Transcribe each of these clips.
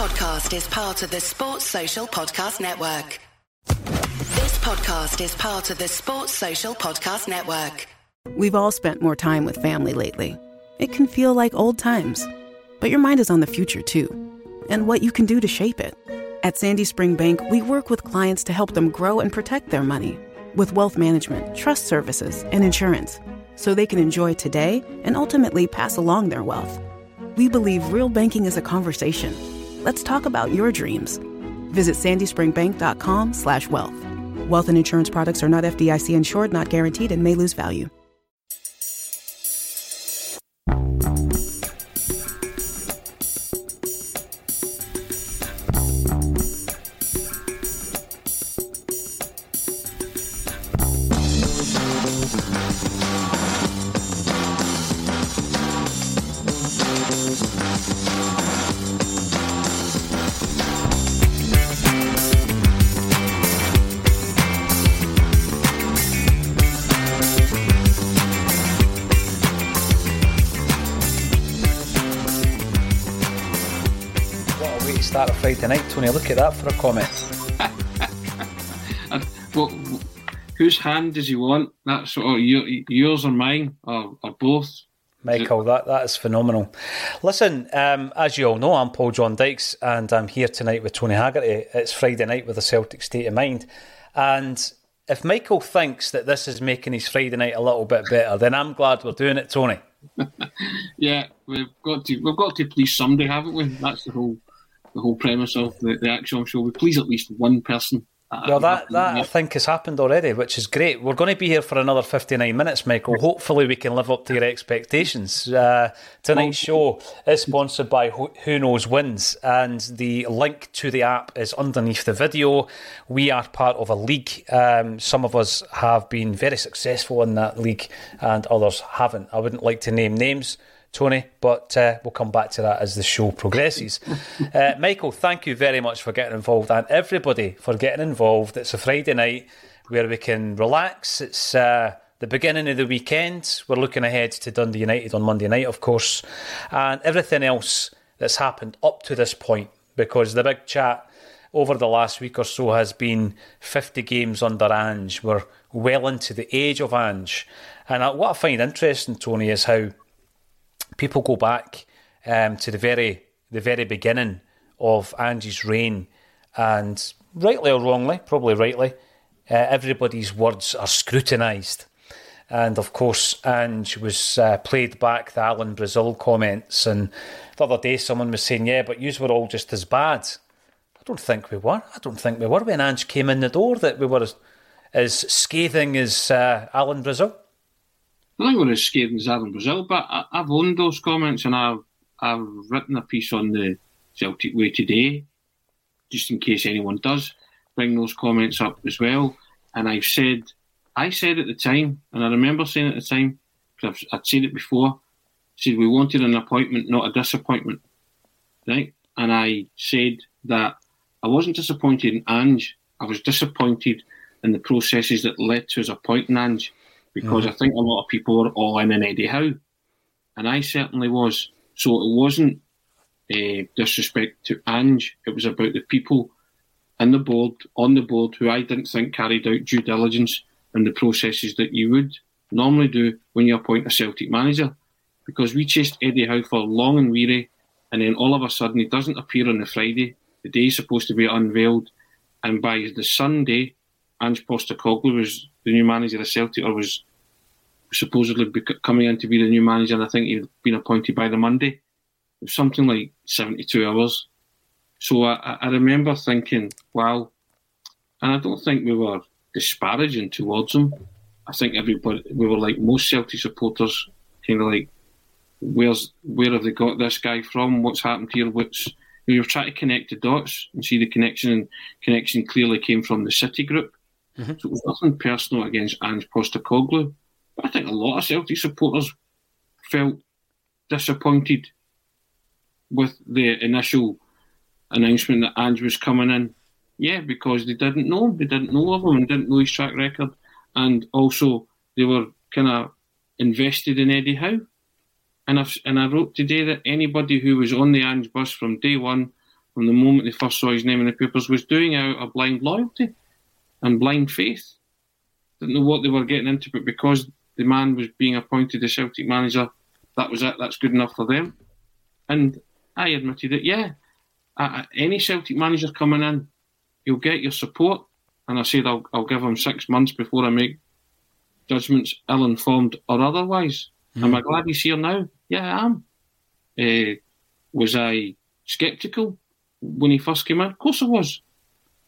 Podcast is part of the Sports Social Podcast Network. This podcast is part of the Sports Social Podcast Network. We've all spent more time with family lately. It can feel like old times, but your mind is on the future too, and what you can do to shape it. At Sandy Spring Bank, we work with clients to help them grow and protect their money with wealth management, trust services, and insurance so they can enjoy today and ultimately pass along their wealth. We believe real banking is a conversation. Let's talk about your dreams. Visit sandyspringbank.com slash wealth. Wealth and insurance products are not FDIC insured, not guaranteed, and may lose value. Tony. Look at that for a comment. What, whose hand does he want? That's or yours or mine or, or both? Michael, that, that is phenomenal. Listen, um, as you all know, I'm Paul John Dykes and I'm here tonight with Tony Haggerty. It's Friday night with the Celtic State of Mind. And if Michael thinks that this is making his Friday night a little bit better, then I'm glad we're doing it, Tony. Yeah, we've got to we've got to please somebody, haven't we? That's the whole the whole premise of the, the actual show. We please at least one person. Well, that, that I think has happened already, which is great. We're going to be here for another 59 minutes, Michael. Hopefully, we can live up to your expectations. Uh, tonight's show is sponsored by Who Who Knows Wins, and the link to the app is underneath the video. We are part of a league. Um, some of us have been very successful in that league, and others haven't. I wouldn't like to name names. Tony, but uh, we'll come back to that as the show progresses. uh, Michael, thank you very much for getting involved, and everybody for getting involved. It's a Friday night where we can relax. It's uh, the beginning of the weekend. We're looking ahead to Dundee United on Monday night, of course, and everything else that's happened up to this point, because the big chat over the last week or so has been 50 games under Ange. We're well into the age of Ange. And uh, what I find interesting, Tony, is how people go back um, to the very the very beginning of Ange's reign, and rightly or wrongly, probably rightly, uh, everybody's words are scrutinised. And of course, Ange was uh, played back the Alan Brazil comments, and the other day someone was saying, "Yeah, but yous were all just as bad." I don't think we were. I don't think we were when Ange came in the door that we were as, as scathing as uh, Alan Brazil. I think we're as scared as Alan Brazil, but I, I've owned those comments and I've I've written a piece on the Celtic Way today, just in case anyone does bring those comments up as well. And I've said, I said at the time, and I remember saying at the time, because I'd said it before, said we wanted an appointment, not a disappointment, right? And I said that I wasn't disappointed in Ange, I was disappointed in the processes that led to his appointing Ange because I think a lot of people were all in on Eddie Howe, and I certainly was. So it wasn't uh, disrespect to Ange; it was about the people in the board, on the board, who I didn't think carried out due diligence in the processes that you would normally do when you appoint a Celtic manager. Because we chased Eddie Howe for long and weary, and then all of a sudden he doesn't appear on the Friday, the day he's supposed to be unveiled, and by the Sunday, Ange Postecoglou was the new manager of Celtic, or was supposedly coming in to be the new manager, and I think he'd been appointed by the Monday. It was something like 72 hours. So I, I remember thinking, wow. And I don't think we were disparaging towards him. I think everybody, we were like most Celtic supporters, kind of like, where's where have they got this guy from? What's happened here? What's you we were trying to connect the dots and see the connection, and connection clearly came from the City group. Mm-hmm. So nothing personal against Ange Postecoglou. But I think a lot of Celtic supporters felt disappointed with the initial announcement that Ange was coming in. Yeah, because they didn't know. him, They didn't know of him and didn't know his track record. And also, they were kind of invested in Eddie Howe. And, I've, and I wrote today that anybody who was on the Ange bus from day one, from the moment they first saw his name in the papers, was doing out of blind loyalty and blind faith. Didn't know what they were getting into, but because the man was being appointed the Celtic manager, that was it. That's good enough for them. And I admitted it. Yeah, uh, any Celtic manager coming in, you'll get your support. And I said I'll, I'll give him six months before I make judgments, ill informed or otherwise. Mm. Am I glad he's here now? Yeah, I am. Uh, was I sceptical when he first came in? Of course I was.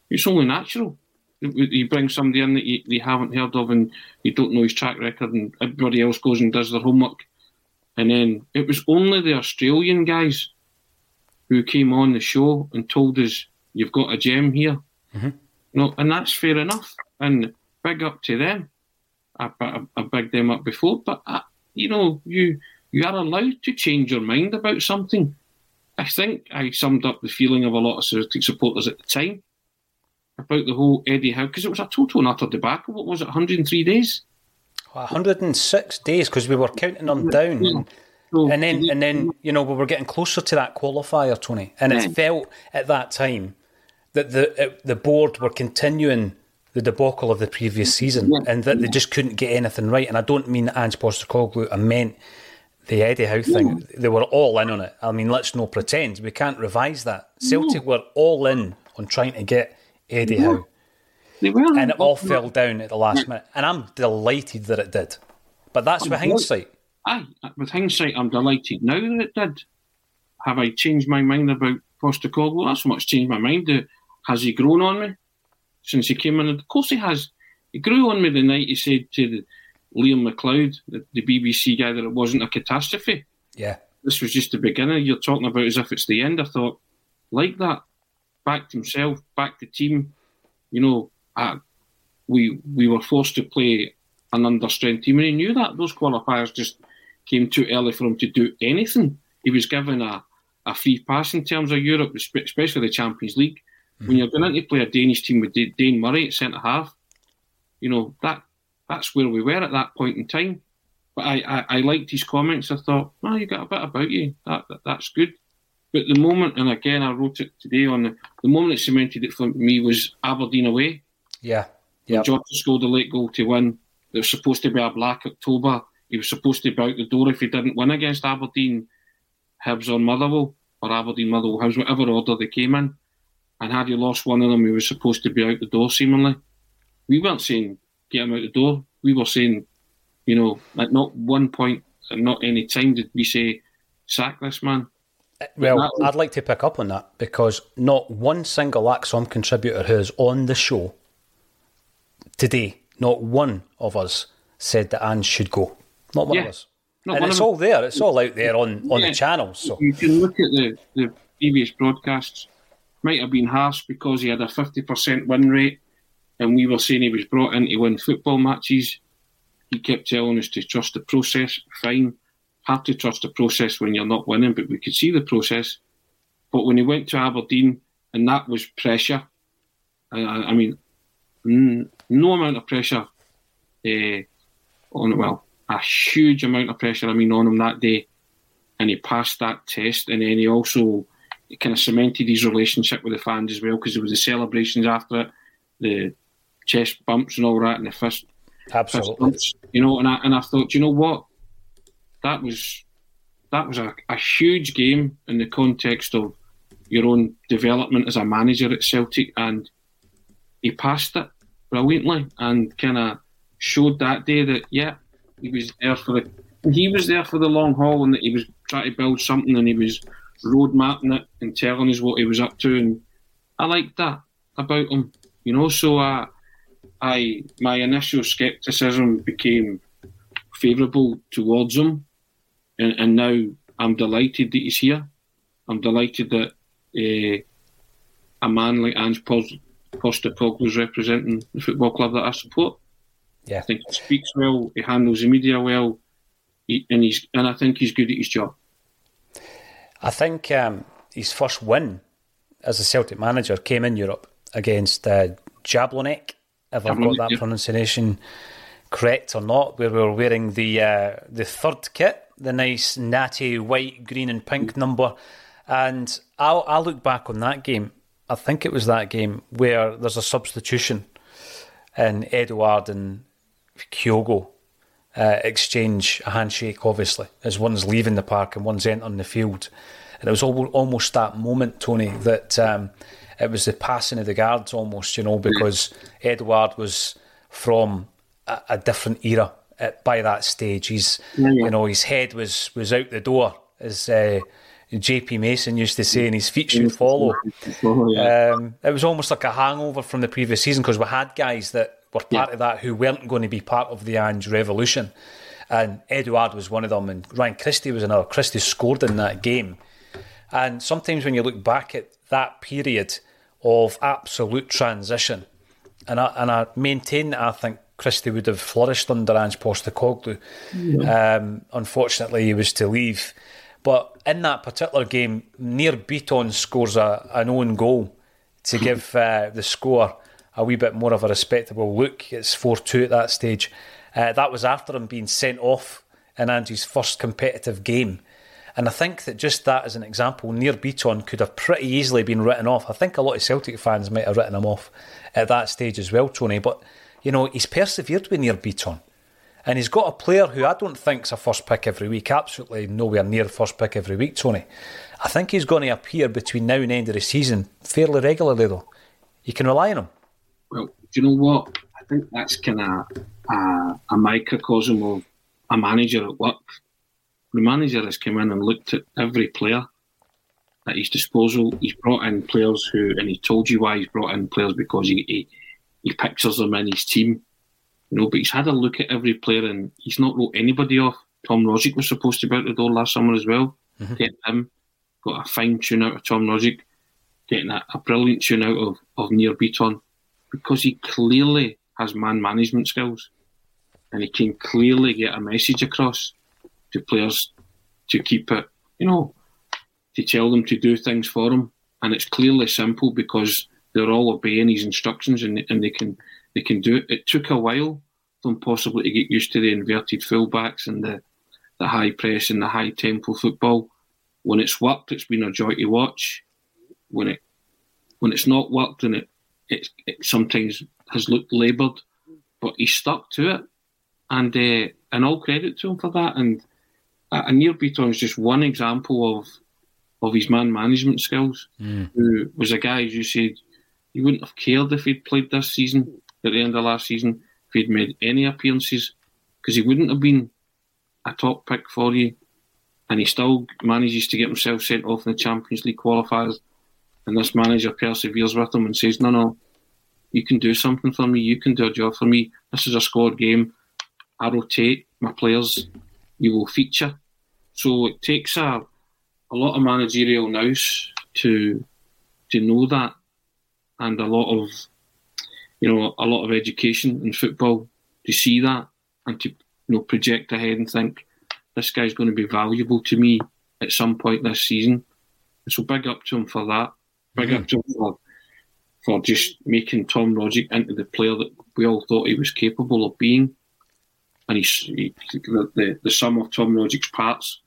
It's only natural. You bring somebody in that you, you haven't heard of and you don't know his track record, and everybody else goes and does their homework. And then it was only the Australian guys who came on the show and told us, You've got a gem here. Mm-hmm. No, and that's fair enough. And big up to them. I, I, I bigged them up before, but I, you know, you you are allowed to change your mind about something. I think I summed up the feeling of a lot of Celtic supporters at the time about the whole Eddie Howe because it was a total and utter debacle. What was it, 103 days? 106 days because we were counting them down. Yeah. So, and then, and then, you know, we were getting closer to that qualifier, Tony, and yeah. it felt at that time that the uh, the board were continuing the debacle of the previous season, yeah. and that they just couldn't get anything right. And I don't mean Ange Postecoglou. I meant the Eddie Howe thing. They were all in on it. I mean, let's not pretend. We can't revise that. Celtic were all in on trying to get Eddie. Howe. And it all fell down at the last minute. And I'm delighted that it did. But that's I'm with hindsight. Aye, uh, with hindsight, I'm delighted now that it did. Have I changed my mind about Postecoglou? That's so much changed my mind. Uh, has he grown on me? since he came in. Of course, he has. He grew on me the night he said to the, Liam McLeod, the, the BBC guy, that it wasn't a catastrophe. Yeah. This was just the beginning. You're talking about as if it's the end. I thought, like that, backed himself, backed the team. You know, uh, we we were forced to play an under-strength team, and he knew that. Those qualifiers just came too early for him to do anything. He was given a, a free pass in terms of Europe, especially the Champions League. Mm-hmm. When you're going to play a Danish team with Dane Murray at centre half, you know that that's where we were at that point in time. But I, I, I liked his comments. I thought, oh, you got a bit about you. That, that that's good. But the moment, and again, I wrote it today on the, the moment it cemented it for me was Aberdeen away. Yeah. Yeah. Jota scored a late goal to win. There was supposed to be a black October. He was supposed to be out the door if he didn't win against Aberdeen, Hibs on Motherwell, or Aberdeen Motherwell Hibs, whatever order they came in. And had he lost one of them, he was supposed to be out the door, seemingly. We weren't saying get him out the door. We were saying, you know, at not one point and not any time did we say, sack this man. Well, I'd like to pick up on that because not one single ACSOM contributor who is on the show today, not one of us said that Ange should go. Not one yeah. of us. Not and it's all there. It's all out there on, on yeah. the channels. So you can look at the, the previous broadcasts might have been harsh because he had a 50% win rate and we were saying he was brought in to win football matches. He kept telling us to trust the process. Fine. Have to trust the process when you're not winning, but we could see the process. But when he went to Aberdeen, and that was pressure, I, I mean, no amount of pressure uh, on, well, a huge amount of pressure, I mean, on him that day. And he passed that test, and then he also it kind of cemented his relationship with the fans as well because there was the celebrations after it, the chest bumps and all that, and the fist, absolutely, fist bumps, you know. And I and I thought, you know what, that was that was a, a huge game in the context of your own development as a manager at Celtic, and he passed it brilliantly and kind of showed that day that yeah, he was there for the he was there for the long haul and that he was trying to build something and he was road mapping it and telling us what he was up to, and I liked that about him, you know. So uh, I my initial scepticism became favourable towards him, and, and now I'm delighted that he's here. I'm delighted that uh, a man like Ange Postecoglou is representing the football club that I support. Yeah. I think he speaks well, he handles the media well, he, and he's and I think he's good at his job. I think um, his first win as a Celtic manager came in Europe against uh, Jablonec, if I've got that yeah. pronunciation correct or not, where we were wearing the uh, the third kit, the nice natty white, green, and pink number. And I'll, I'll look back on that game. I think it was that game where there's a substitution and Edouard and Kyogo uh, exchange a handshake, obviously, as one's leaving the park and one's entering the field. And it was almost that moment, Tony, that um, it was the passing of the guards almost, you know, because Edouard was from a, a different era at, by that stage. He's, yeah, yeah. you know, his head was was out the door, as uh, J.P. Mason used to say, and his feet should follow. Um, it was almost like a hangover from the previous season because we had guys that were part of that who weren't going to be part of the Ange revolution. And Edouard was one of them, and Ryan Christie was another. Christie scored in that game. And sometimes when you look back at that period of absolute transition, and I, and I maintain that I think Christie would have flourished under Ange Postecoglou. Yeah. Um, unfortunately, he was to leave. But in that particular game, Nir Bitton scores a, an own goal to give uh, the score a wee bit more of a respectable look. It's 4 2 at that stage. Uh, that was after him being sent off in Ange's first competitive game. And I think that just that as an example, Nir Bitton could have pretty easily been written off. I think a lot of Celtic fans might have written him off at that stage as well, Tony. But you know, he's persevered with Nir Bitton. And he's got a player who I don't think's a first pick every week, absolutely nowhere near first pick every week, Tony. I think he's going to appear between now and end of the season fairly regularly, though. You can rely on him. Well, do you know what? I think that's kind of a, a microcosm of a manager at work. The manager has come in and looked at every player at his disposal. He's brought in players who, and he told you why he's brought in players because he, he he pictures them in his team. You know, but he's had a look at every player and he's not wrote anybody off. Tom Rogic was supposed to be out the door last summer as well. Mm-hmm. Getting him, got a fine tune out of Tom Rogic, getting a, a brilliant tune out of, of Nir Bitton because he clearly has man management skills and he can clearly get a message across to players to keep it, you know, to tell them to do things for him. And it's clearly simple because they're all obeying his instructions and, and they can they can do it. It took a while for them possibly to get used to the inverted fullbacks and the, the high press and the high tempo football. When it's worked, it's been a joy to watch. When it when it's not worked and it it, it sometimes has looked laboured, but he stuck to it, and uh, and all credit to him for that. And uh, Nir Bitton is just one example of of his man management skills. Mm. Who was a guy, as you said, he wouldn't have cared if he'd played this season at the end of last season, if he'd made any appearances, because he wouldn't have been a top pick for you. And he still manages to get himself sent off in the Champions League qualifiers. And this manager perseveres with him and says, No, no, you can do something for me. You can do a job for me. This is a squad game. I rotate my players. You will feature. So it takes a, a lot of managerial nous to to know that and a lot of you know a lot of education in football to see that and to you know project ahead and think this guy's going to be valuable to me at some point this season. So big up to him for that. Big up to him for for just making Tom Rogic into the player that we all thought he was capable of being. And he's he, the, the, the sum of Tom Rogic's parts,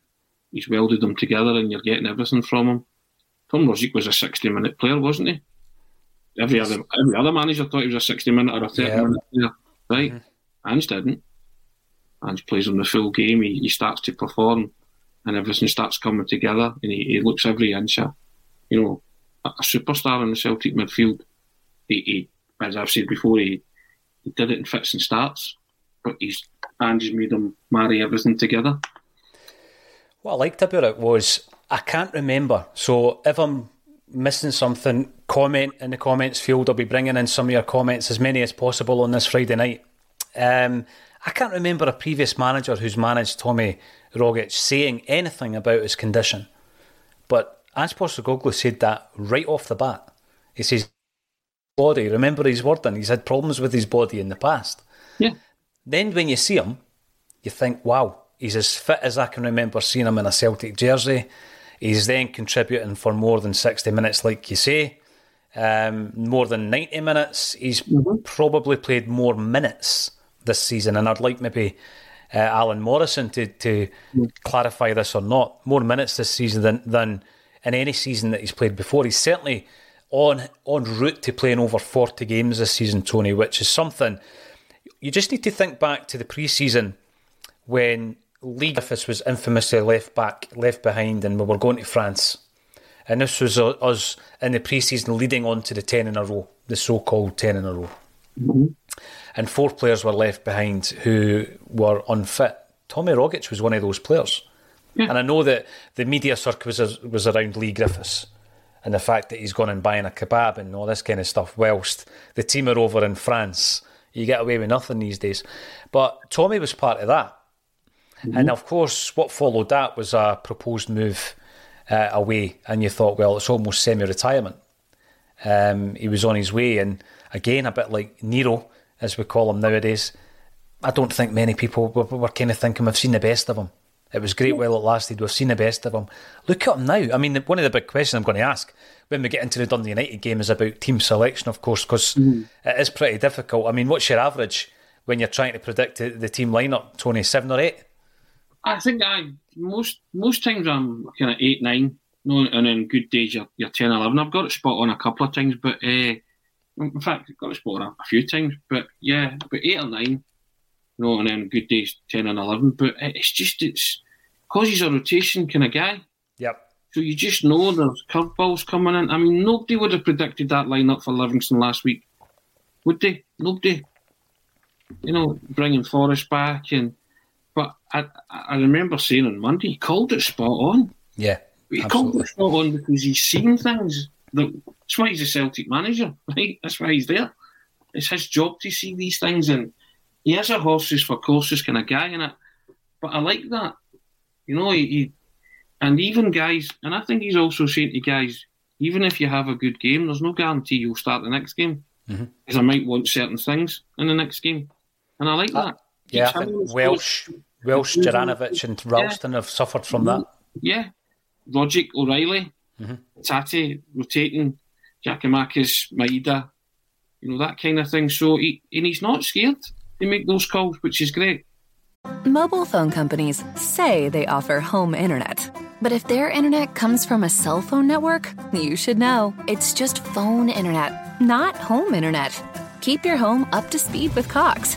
he's welded them together, and you're getting everything from him. Tom Rogic was a 60 minute player, wasn't he? Every other every other manager thought he was a sixty minute or a thirty yeah. minute player, right? Mm-hmm. Ange didn't. Ange plays on the full game. He, he starts to perform, and everything starts coming together. And he, he looks every inch a, you know, a, a superstar in the Celtic midfield. He, he, as I've said before, he he did it in fits and starts, but he's Ange's made him marry everything together. What I liked about it was I can't remember. So if I'm missing something, comment in the comments field. I'll be bringing in some of your comments, as many as possible, on this Friday night. Um, I can't remember a previous manager who's managed Tommy Rogic saying anything about his condition. But Ange Postecoglou said that right off the bat. He says, body, remember his wording, he's had problems with his body in the past. Yeah. Then when you see him, you think, wow, he's as fit as I can remember seeing him in a Celtic jersey. He's then contributing for more than 60 minutes, like you say, um, more than 90 minutes. He's mm-hmm. probably played more minutes this season, and I'd like maybe uh, Alan Morrison to, to mm-hmm. clarify this or not. More minutes this season than, than in any season that he's played before. He's certainly on on route to playing over 40 games this season, Tony, which is something you just need to think back to the pre-season when Leigh Griffiths was infamously left back, left behind, and we were going to France. And this was us in the pre-season leading on to the 10 in a row, the so-called 10 in a row. Mm-hmm. And four players were left behind who were unfit. Tommy Rogic was one of those players. Yeah. And I know that the media circus was, was around Leigh Griffiths and the fact that he's gone and buying a kebab and all this kind of stuff, whilst the team are over in France. You get away with nothing these days. But Tommy was part of that. Mm-hmm. And of course, what followed that was a proposed move uh, away. And you thought, well, it's almost semi retirement. Um, he was on his way. And again, a bit like Nero, as we call him nowadays, I don't think many people were, were kind of thinking we've seen the best of him. It was great while it lasted. We've seen the best of him. Look at him now. I mean, one of the big questions I'm going to ask when we get into the Dundee United game is about team selection, of course, because mm. it is pretty difficult. I mean, what's your average when you're trying to predict the team lineup, Tony? Seven or eight? I think I most most times I'm kind of eight, nine. No, and then good days you're, you're 10, 11. I've got it spot on a couple of times, but uh, in fact, I've got it spot on a, few times. But yeah, but eight or nine. No, and then good days 10 and 11. But it's just, it's because he's a rotation kind of guy. Yep. So you just know there's curveballs coming in. I mean, nobody would have predicted that lineup for Livingston last week, would they? Nobody. You know, bringing Forrest back and I, I remember saying on Monday, he called it spot on. Yeah. He absolutely. called it spot on because he's seen things. That, that's why he's a Celtic manager, right? That's why he's there. It's his job to see these things, and he is a horses for courses kind of guy in it. But I like that. You know, he, he and even guys, and I think he's also saying to guys, even if you have a good game, there's no guarantee you'll start the next game because mm-hmm. I might want certain things in the next game, and I like uh, that. Yeah, Welsh, Welsh, Juranovic, and Ralston yeah. have suffered from that. Yeah, Rogic, O'Riley, mm-hmm. Tati rotating, Giakoumakis, Maeda, you know that kind of thing. So he and he's not scared to make those calls, which is great. Mobile phone companies say they offer home internet. But if their internet comes from a cell phone network, you should know. It's just phone internet, not home internet. Keep your home up to speed with Cox.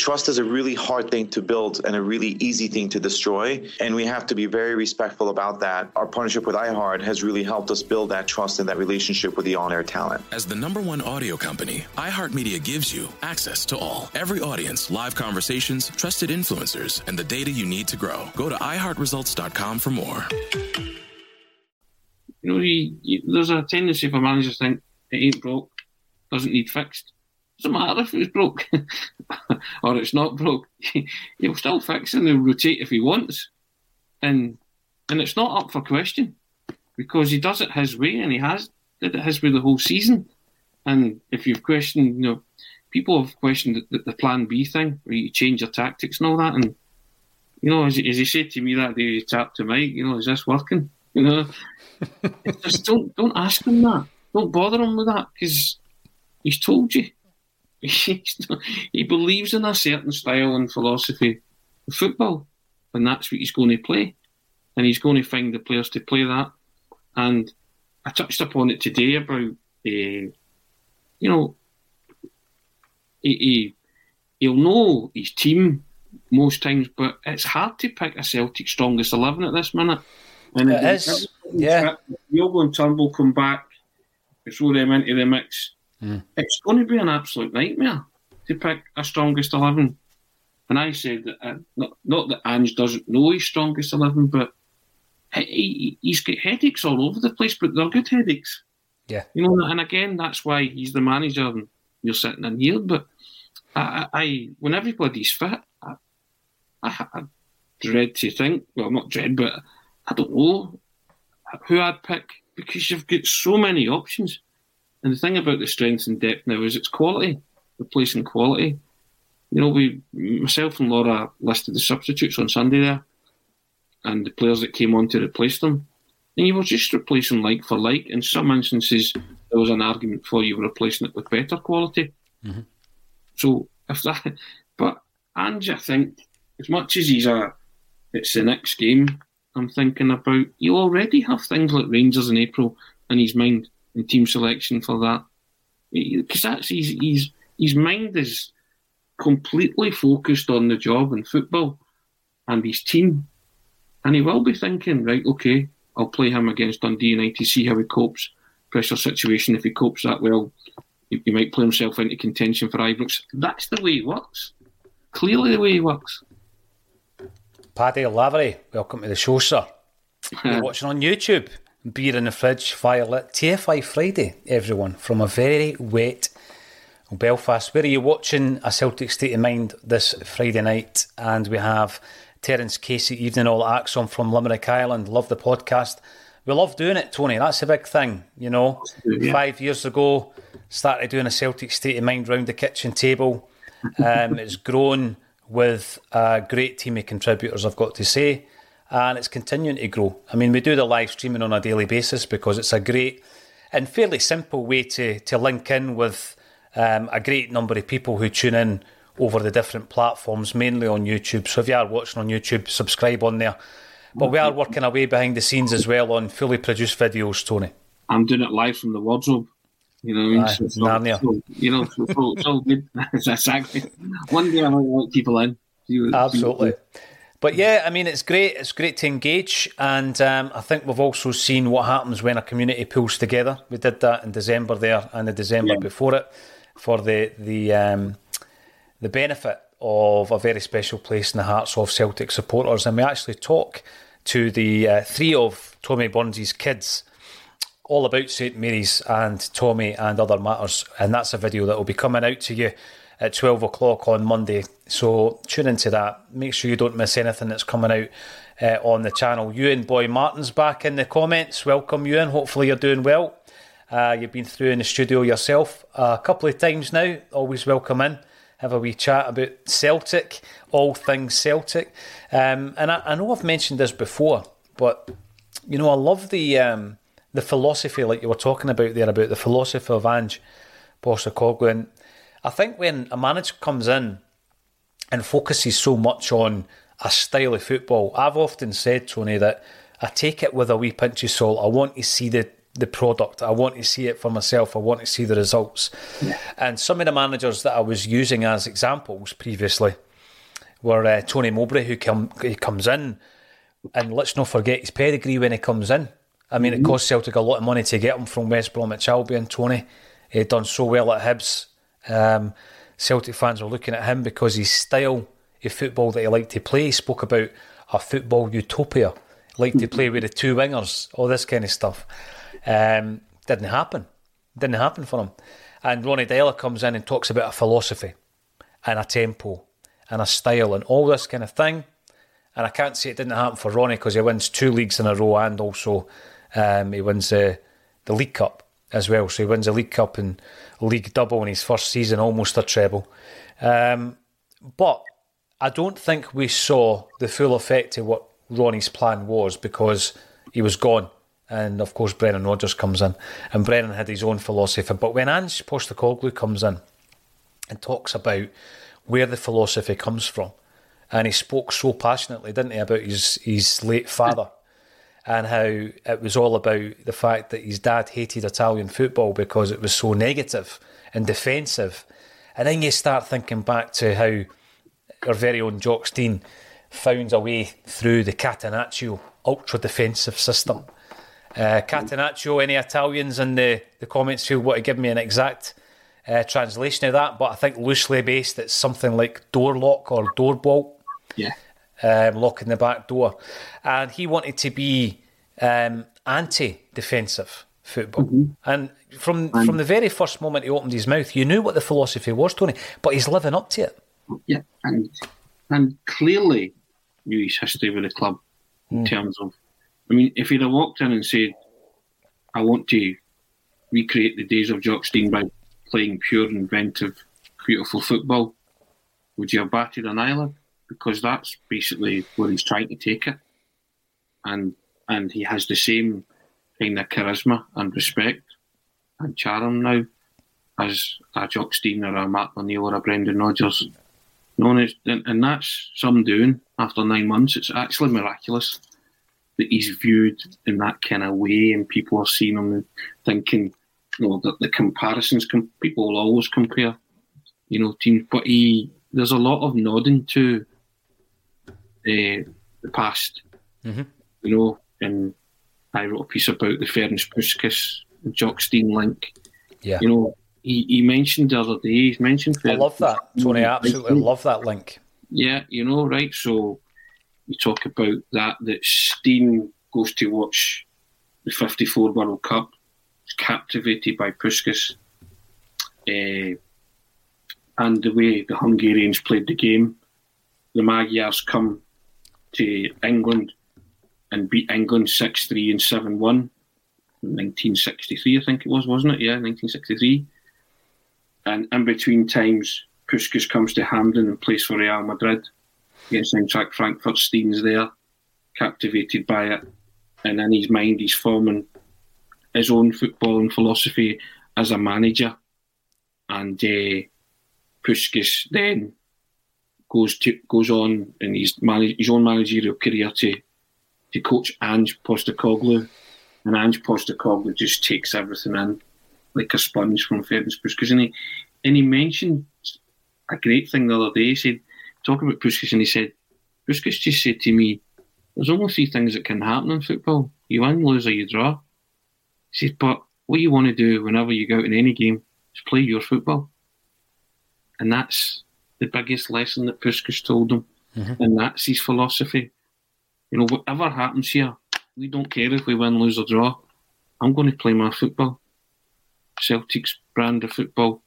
trust is a really hard thing to build and a really easy thing to destroy. And we have to be very respectful about that. Our partnership with iHeart has really helped us build that trust and that relationship with the on air talent. As the number one audio company, iHeartMedia gives you access to all. Every audience, live conversations, trusted influencers, and the data you need to grow. Go to iHeartResults.com for more. You know, you, you, there's a tendency for managers to think it ain't broke, doesn't need fixed. Doesn't matter if it's broke or it's not broke. He'll still fix and he'll rotate if he wants, and and it's not up for question because he does it his way and he has did it his way the whole season. And if you've questioned, you know, people have questioned the, the plan B thing where you change your tactics and all that. And you know, as, as he said to me that day, he tapped to Mike, you know, is this working? You know, just don't don't ask him that. Don't bother him with that because he's told you. he believes in a certain style and philosophy of football, and that's what he's going to play. And he's going to find the players to play that. And I touched upon it today about, uh, you know, he, he, he'll know his team most times, but it's hard to pick a Celtic strongest 11 at this minute. And it is, yeah. Diogo and Turnbull come back, throw them into the mix mm. it's going to be an absolute nightmare to pick a strongest 11. And I said, that, uh, not, not that Ange doesn't know his strongest 11, but he, he's got headaches all over the place, but they're good headaches. Yeah. You know, and again, that's why he's the manager and you're sitting in here. But I, I when everybody's fit, I, I, I dread to think, well, not dread, but I don't know who I'd pick because you've got so many options. And the thing about the strength and depth now is it's quality, replacing quality. You know, we myself and Laura listed the substitutes on Sunday there, and the players that came on to replace them, and you were just replacing like for like. In some instances, there was an argument for you were replacing it with better quality. Mm-hmm. So if that, but Ange, I think, as much as he's a, it's the next game. I'm thinking about. You already have things like Rangers in April in his mind and team selection for that, because that's his, his his mind is completely focused on the job and football and his team, and he will be thinking, right, okay, I'll play him against Dundee United, see how he copes. Pressure situation. If he copes that well, he, he might play himself into contention for Ibrox. That's the way he works. Clearly, the way he works. Paddy Lavery, welcome to the show, sir. You're watching on YouTube. Beer in the fridge, firelit. TFI Friday, everyone, from a very wet Belfast. Where are you watching A Celtic State of Mind this Friday night? And we have Terence Casey, Evening All Axon from Limerick Island. Love the podcast. We love doing it, Tony. That's a big thing, you know. Yeah. Five years ago, started doing a Celtic State of Mind round the kitchen table. Um, it's grown with a great team of contributors, I've got to say, and it's continuing to grow. I mean, we do the live streaming on a daily basis because it's a great and fairly simple way to, to link in with um, a great number of people who tune in over the different platforms, mainly on YouTube. So if you are watching on YouTube, subscribe on there. But we are working away behind the scenes as well on fully produced videos, Tony. I'm doing it live from the wardrobe. You know what I mean? Aye, so, so, so, you know, so, so it's all good. exactly. One day I might let people in. Absolutely. But yeah, I mean, it's great. It's great to engage, and um, I think we've also seen what happens when a community pulls together. We did that in December there, and the December yeah. before it, for the the um, the benefit of a very special place in the hearts of Celtic supporters. And we actually talk to the uh, three of Tommy Burns' kids all about St Mary's and Tommy and other matters. And that's a video that will be coming out to you at 12 o'clock on Monday. So tune into that. Make sure you don't miss anything that's coming out uh, on the channel. Ewan Boy Martin's back in the comments. Welcome, Ewan. Hopefully, you're doing well. Uh, you've been through in the studio yourself a couple of times now. Always welcome in. Have a wee chat about Celtic, all things Celtic. Um, and I, I, know I've mentioned this before, but you know, I love the um, the philosophy, like you were talking about there, about the philosophy of Ange Postecoglou. And I think when a manager comes in and focuses so much on a style of football, I've often said, Tony, that I take it with a wee pinch of salt. I want to see the the product. I want to see it for myself. I want to see the results. Yeah. And some of the managers that I was using as examples previously were uh, Tony Mowbray, who come, he comes in, and let's not forget his pedigree when he comes in. I mean, mm-hmm. it cost Celtic a lot of money to get him from West Bromwich Albion. Tony, he'd done so well at Hibs. Um, Celtic fans were looking at him because his style of football that he liked to play. He spoke about a football utopia, liked to play with the two wingers, all this kind of stuff. Um, didn't happen. Didn't happen for him. And Ronnie Deila comes in and talks about a philosophy and a tempo and a style and all this kind of thing. And I can't say it didn't happen for Ronnie because he wins two leagues in a row and also um, he wins the, the League Cup as well. So he wins the League Cup and League double in his first season, almost a treble. Um, but I don't think we saw the full effect of what Ronnie's plan was because he was gone. And of course, Brendan Rodgers comes in, and Brendan had his own philosophy. But when Ange Postecoglou comes in and talks about where the philosophy comes from, and he spoke so passionately, didn't he, about his his late father and how it was all about the fact that his dad hated Italian football because it was so negative and defensive. And then you start thinking back to how our very own Jock Stein found a way through the Catenaccio ultra defensive system. Uh, Catenaccio, any Italians in the, the comments who want to give me an exact uh, translation of that, but I think loosely based, it's something like door lock or door bolt. Yeah. Um, locking the back door. And he wanted to be um, anti defensive football. Mm-hmm. And from from the very first moment he opened his mouth, you knew what the philosophy was, Tony, but he's living up to it. Yeah, and and clearly knew his history with the club in terms of. I mean, if he'd have walked in and said, "I want to recreate the days of Jock Stein by playing pure, inventive, beautiful football," would you have batted an eyelid? Because that's basically where he's trying to take it, and and he has the same kind of charisma and respect and charm now as a Jock Stein or a Martin O'Neill or a Brendan Rodgers. No, and, and, that's some doing after nine months. It's actually miraculous that he's viewed in that kind of way, and people are seeing him thinking, you know, that the comparisons, com- people will always compare, you know, teams. But he, there's a lot of nodding to uh, the past, you know, and I wrote a piece about the Ferenc Puskas and Jock Stein link. Yeah. You know, he, he mentioned the other day, he's mentioned I love that, Tony. I Ferenc absolutely love that link. yeah, you know, right. So you talk about that. That Stein goes to watch the '54 World Cup, is captivated by Puskas, uh, and the way the Hungarians played the game. The Magyars come to England and beat England six three and seven one. 1963, I think it was, wasn't it? Yeah, 1963. And in between times, Puskas comes to Hampden and plays for Real Madrid against Eintracht Frankfurt. Stein's there, captivated by it. And in his mind, he's forming his own football and philosophy as a manager. And uh, Puskas then goes to goes on in his, manage, his own managerial career to, to coach Ange Postecoglou. And Ange Postecoglou just takes everything in like a sponge from Ferenc Puskas. And he, and he mentioned a great thing the other day. He said, talking about Puskas, and he said, Puskas just said to me, there's only three things that can happen in football. You win, lose, or you draw. He said, but what you want to do whenever you go out in any game is play your football. And that's the biggest lesson that Puskas told him. Mm-hmm. And that's his philosophy. You know, whatever happens here, we don't care if we win, lose, or draw. I'm going to play my football. Celtic's brand of football,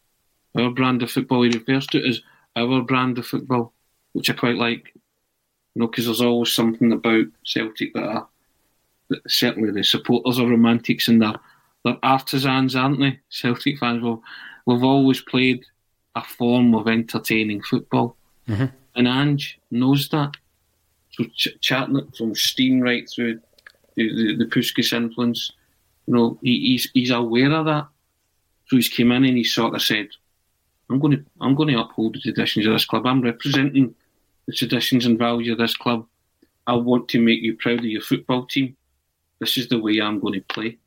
our brand of football. He refers to it as our brand of football, which I quite like. You know, because there's always something about Celtic that are that certainly the supporters are romantics and they're, they're artisans, aren't they? Celtic fans. Well, we've always played a form of entertaining football, mm-hmm. and Ange knows that. So ch- from Stein right through the, the, the Puskas influence, you know, he, he's he's aware of that. So he's came in and he sort of said, "I'm going to I'm going to uphold the traditions of this club. I'm representing the traditions and values of this club. I want to make you proud of your football team. This is the way I'm going to play.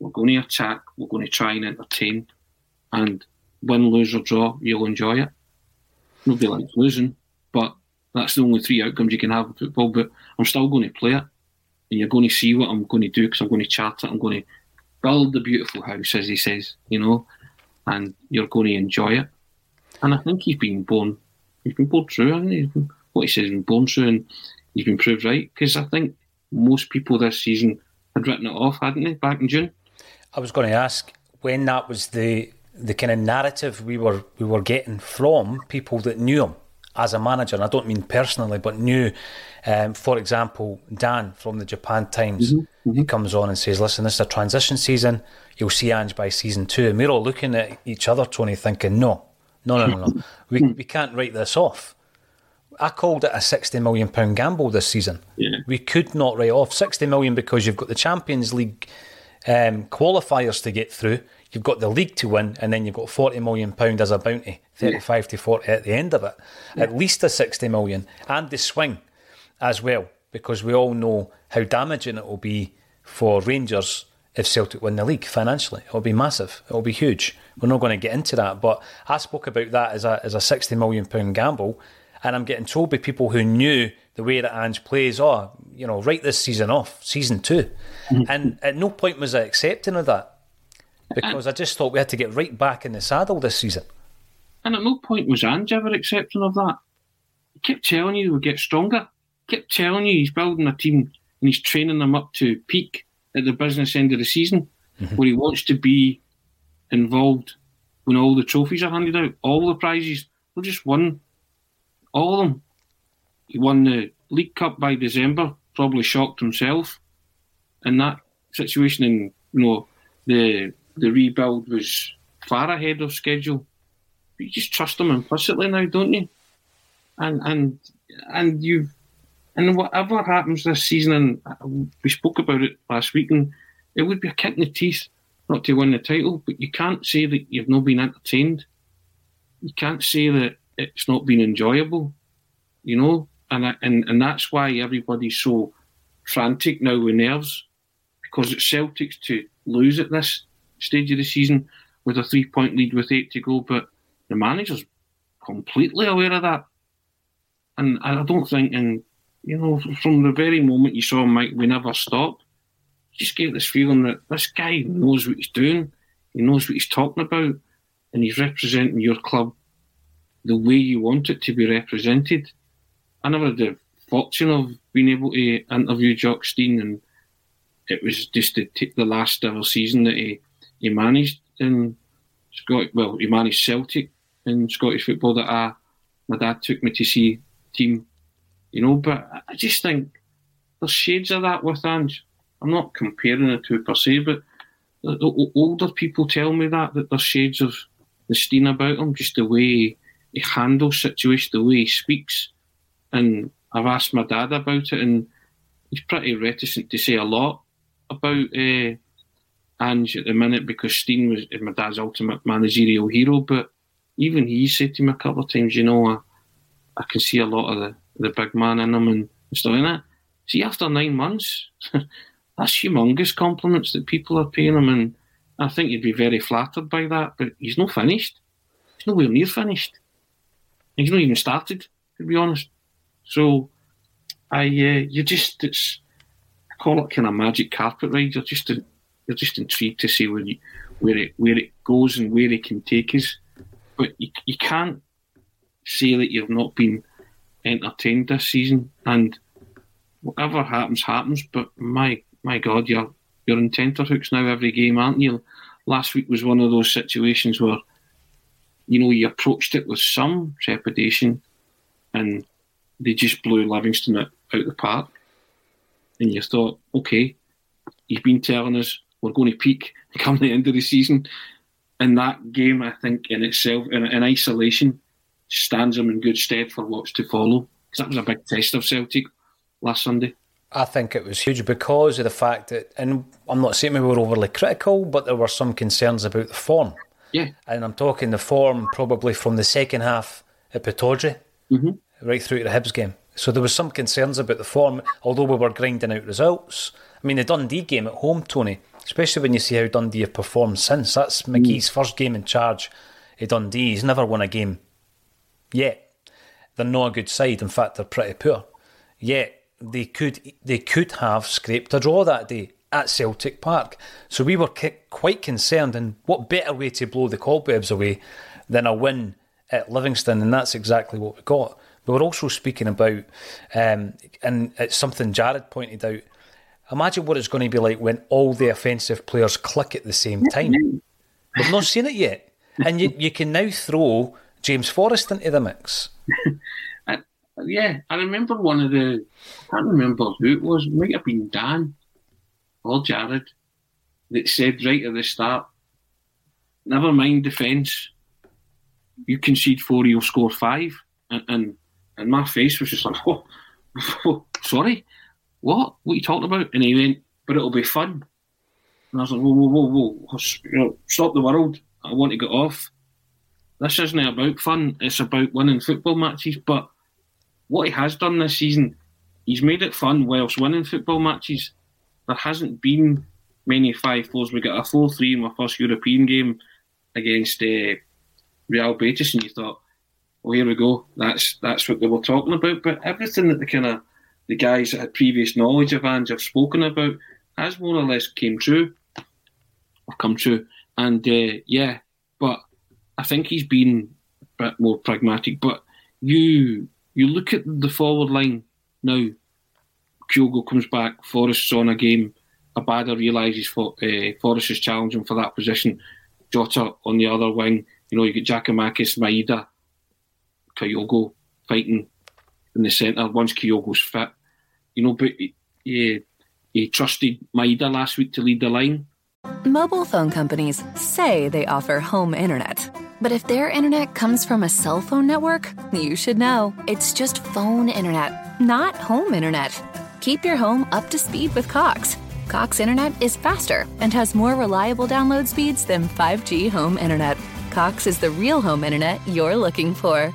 We're going to attack. We're going to try and entertain, and win, lose or draw, you'll enjoy it. Nobody likes losing, but that's the only three outcomes you can have in football. But I'm still going to play it, and you're going to see what I'm going to do because I'm going to chart it. I'm going to build the beautiful house, as he says, you know, and you're going to enjoy it. And I think he's been born, he's been born true, hasn't he? Been- What he says, he's been born true, and he's been proved right. Because I think most people this season had written it off, hadn't they, back in June? I was going to ask when that was the the kind of narrative we were we were getting from people that knew him as a manager. And I don't mean personally, but knew. Um, for example, Dan from the Japan Times, he comes on and says, "Listen, this is a transition season. You'll see Ange by season two. And we're all looking at each other, Tony, thinking, "No, no, no, no, no. we we can't write this off." I called it a sixty million pound gamble this season. Yeah. We could not write off sixty million because you've got the Champions League um, qualifiers to get through. You've got the league to win, and then you've got forty million pound as a bounty, thirty-five to forty at the end of it. At least a sixty million, and the swing as well, because we all know how damaging it will be for Rangers if Celtic win the league financially. It will be massive. It will be huge. We're not going to get into that, but I spoke about that as a as a sixty million pound gamble, and I'm getting told by people who knew the way that Ange plays, oh, you know, write this season off, season 2 mm-hmm. and at no point was I accepting of that. Because I just thought we had to get right back in the saddle this season. And at no point was Ange ever accepting of that. He kept telling you he would get stronger. He kept telling you he's building a team and he's training them up to peak at the business end of the season, mm-hmm. where he wants to be involved when all the trophies are handed out, all the prizes. They just won all of them. He won the League Cup by December, probably shocked himself in that situation. And you know, the the rebuild was far ahead of schedule. But you just trust them implicitly now, don't you? And and and you and whatever happens this season, and we spoke about it last week, and it would be a kick in the teeth not to win the title, but you can't say that you've not been entertained. You can't say that it's not been enjoyable, you know, and and and that's why everybody's so frantic now with nerves because it's Celtics to lose at this stage of the season with a three point lead with eight to go, but the manager's completely aware of that. And I don't think, and you know, from the very moment you saw Mike, we never. You just get this feeling that this guy knows what he's doing, he knows what he's talking about, and he's representing your club the way you want it to be represented. I never had the fortune of being able to interview Jock Stein, and it was just the, the last ever season that he, he managed in Scottish. Well, he managed Celtic in Scottish football that I, my dad took me to see team, you know. But I just think there's shades of that with Ange. I'm not comparing the two per se, but older people tell me that that there's shades of the Stein about him, just the way he handles situations, the way he speaks. And I've asked my dad about it, and he's pretty reticent to say a lot about uh, Ange at the minute because Stein was my dad's ultimate managerial hero. But even he said to me a couple of times, you know, I, I can see a lot of the, the big man in him and stuff like that. See, after nine months, that's humongous compliments that people are paying him, and I think you'd be very flattered by that. But he's not finished. He's nowhere near finished. He's not even started, to be honest. So, I uh, you just it's I call it kind of magic carpet ride. You're just you're just intrigued to see where you, where it where it goes and where it can take us. But you, you can't say that you've not been entertained this season. And whatever happens, happens. But my my God, you're you're in tenterhooks now every game, aren't you? Last week was one of those situations where you know you approached it with some trepidation, and they just blew Livingston out, out the park. And you thought, okay, you've been telling us we're going to peak come the end of the season. And that game, I think, in itself, in, in isolation, stands them in good stead for what's to follow. Because that was a big test of Celtic last Sunday. I think it was huge because of the fact that, and I'm not saying we were overly critical, but there were some concerns about the form. Yeah. And I'm talking the form probably from the second half at Pittodrie mm-hmm. right through to the Hibs game. So there was some concerns about the form, although we were grinding out results. I mean, the Dundee game at home, Tony, especially when you see how Dundee have performed since. That's McGhee's mm. first game in charge at Dundee. He's never won a game yet. They're not a good side. In fact, they're pretty poor. Yet they could they could have scraped a draw that day at Celtic Park. So we were quite concerned. And what better way to blow the cobwebs away than a win at Livingston? And that's exactly what we got. But we're also speaking about, um, and it's something Jared pointed out. Imagine what it's going to be like when all the offensive players click at the same time. We've not seen it yet. And you, you can now throw James Forrest into the mix. yeah, I remember one of the, I can't remember who it was, it might have been Dan or Jared, that said right at the start, never mind defence, you concede four, you'll score five. And, and, and my face was just like, oh, oh, sorry, what? What are you talking about? And he went, but it'll be fun. And I was like, whoa, whoa, whoa, whoa, stop the world. I want to get off. This isn't about fun. It's about winning football matches. But what he has done this season, he's made it fun whilst winning football matches. There hasn't been many five fours. We got a four three in my first European game against uh, Real Betis, and you thought, "Well, here we go. That's that's what they were talking about." But everything that the kind of the guys that had previous knowledge of Ange have spoken about has more or less came true or come true. And uh, yeah, but I think he's been a bit more pragmatic. But you you look at the forward line now. Kyogo comes back. Forrest's on a game. Abada realises for, uh, Forrest is challenging for that position. Jota on the other wing. You know, you get Giakoumakis, Maeda, Kyogo fighting in the centre once Kyogo's fit. You know, but he, he trusted Maeda last week to lead the line. Mobile phone companies say they offer home internet. But if their internet comes from a cell phone network, you should know. It's just phone internet, not home internet. Keep your home up to speed with Cox. Cox internet is faster and has more reliable download speeds than 5G home internet. Cox is the real home internet you're looking for.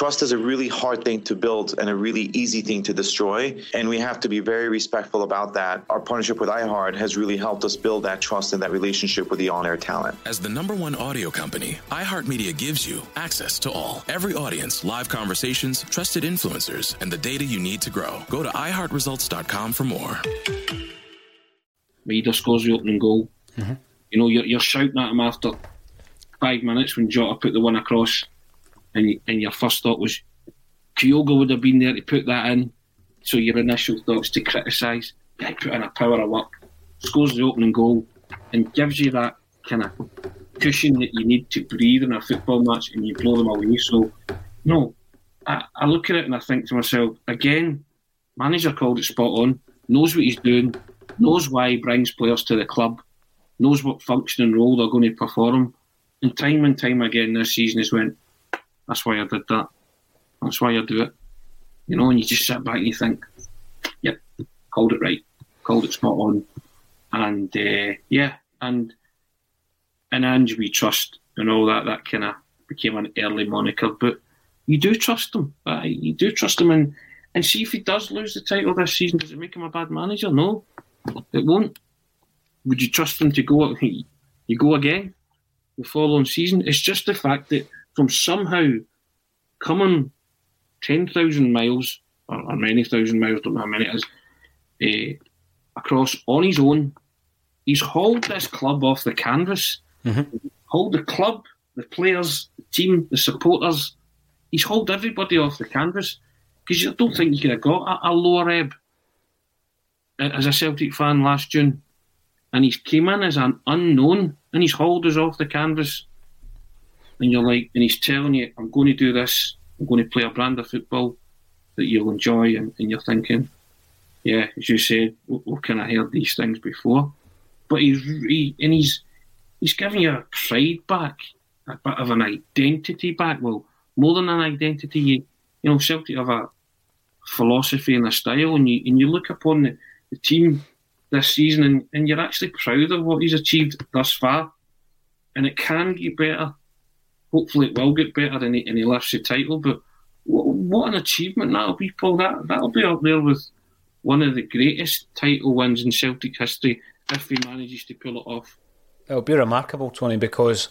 Trust is a really hard thing to build and a really easy thing to destroy. And we have to be very respectful about that. Our partnership with iHeart has really helped us build that trust and that relationship with the on air talent. As the number one audio company, iHeartMedia gives you access to all. Every audience, live conversations, trusted influencers, and the data you need to grow. Go to iHeartResults.com for more. Maeda scores the opening goal. Mm-hmm. You know, you're, you're shouting at him after five minutes when Jota put the one across, and, and your first thought was Kyogo would have been there to put that in. So your initial thoughts to criticise, he put in a power of work, scores the opening goal, and gives you that kind of cushion that you need to breathe in a football match, and you blow them away. So, no, I, I look at it and I think to myself, again, manager called it spot on, knows what he's doing, knows why he brings players to the club, knows what functioning role they're going to perform. And time and time again this season has went, that's why I did that. That's why I do it. You know, and you just sit back and you think, yep, called it right, called it spot on. And uh, yeah, and and Ange we trust and all that, that kind of became an early moniker. But you do trust him. Uh, you do trust him. And, and see if he does lose the title this season, does it make him a bad manager? No. It won't. Would you trust him to go? You go again the following season. It's just the fact that from somehow coming ten thousand miles or, or, many thousand miles, don't know how many it is, uh, across on his own, he's hauled this club off the canvas. Mm-hmm. Hauled the club, the players, the team, the supporters. He's hauled everybody off the canvas because I don't think you could have got a, a lower ebb as a Celtic fan last June, and he's came in as an unknown, and he's hauled us off the canvas. And you're like, and he's telling you, I'm going to do this. I'm going to play a brand of football that you'll enjoy, and, and you're thinking, yeah, as you said, we, we kind of heard these things before, but he's he, and he's he's giving you a pride back, a bit of an identity back. Well, more than an identity, you, you know, Celtic have a philosophy and a style, and you and you look upon the the team this season, and, and you're actually proud of what he's achieved thus far. And it can get better. Hopefully, it will get better, and he, and he lifts the title. But what, what an achievement that'll be, Paul! That that'll be up there with one of the greatest title wins in Celtic history if he manages to pull it off. It'll be remarkable, Tony, because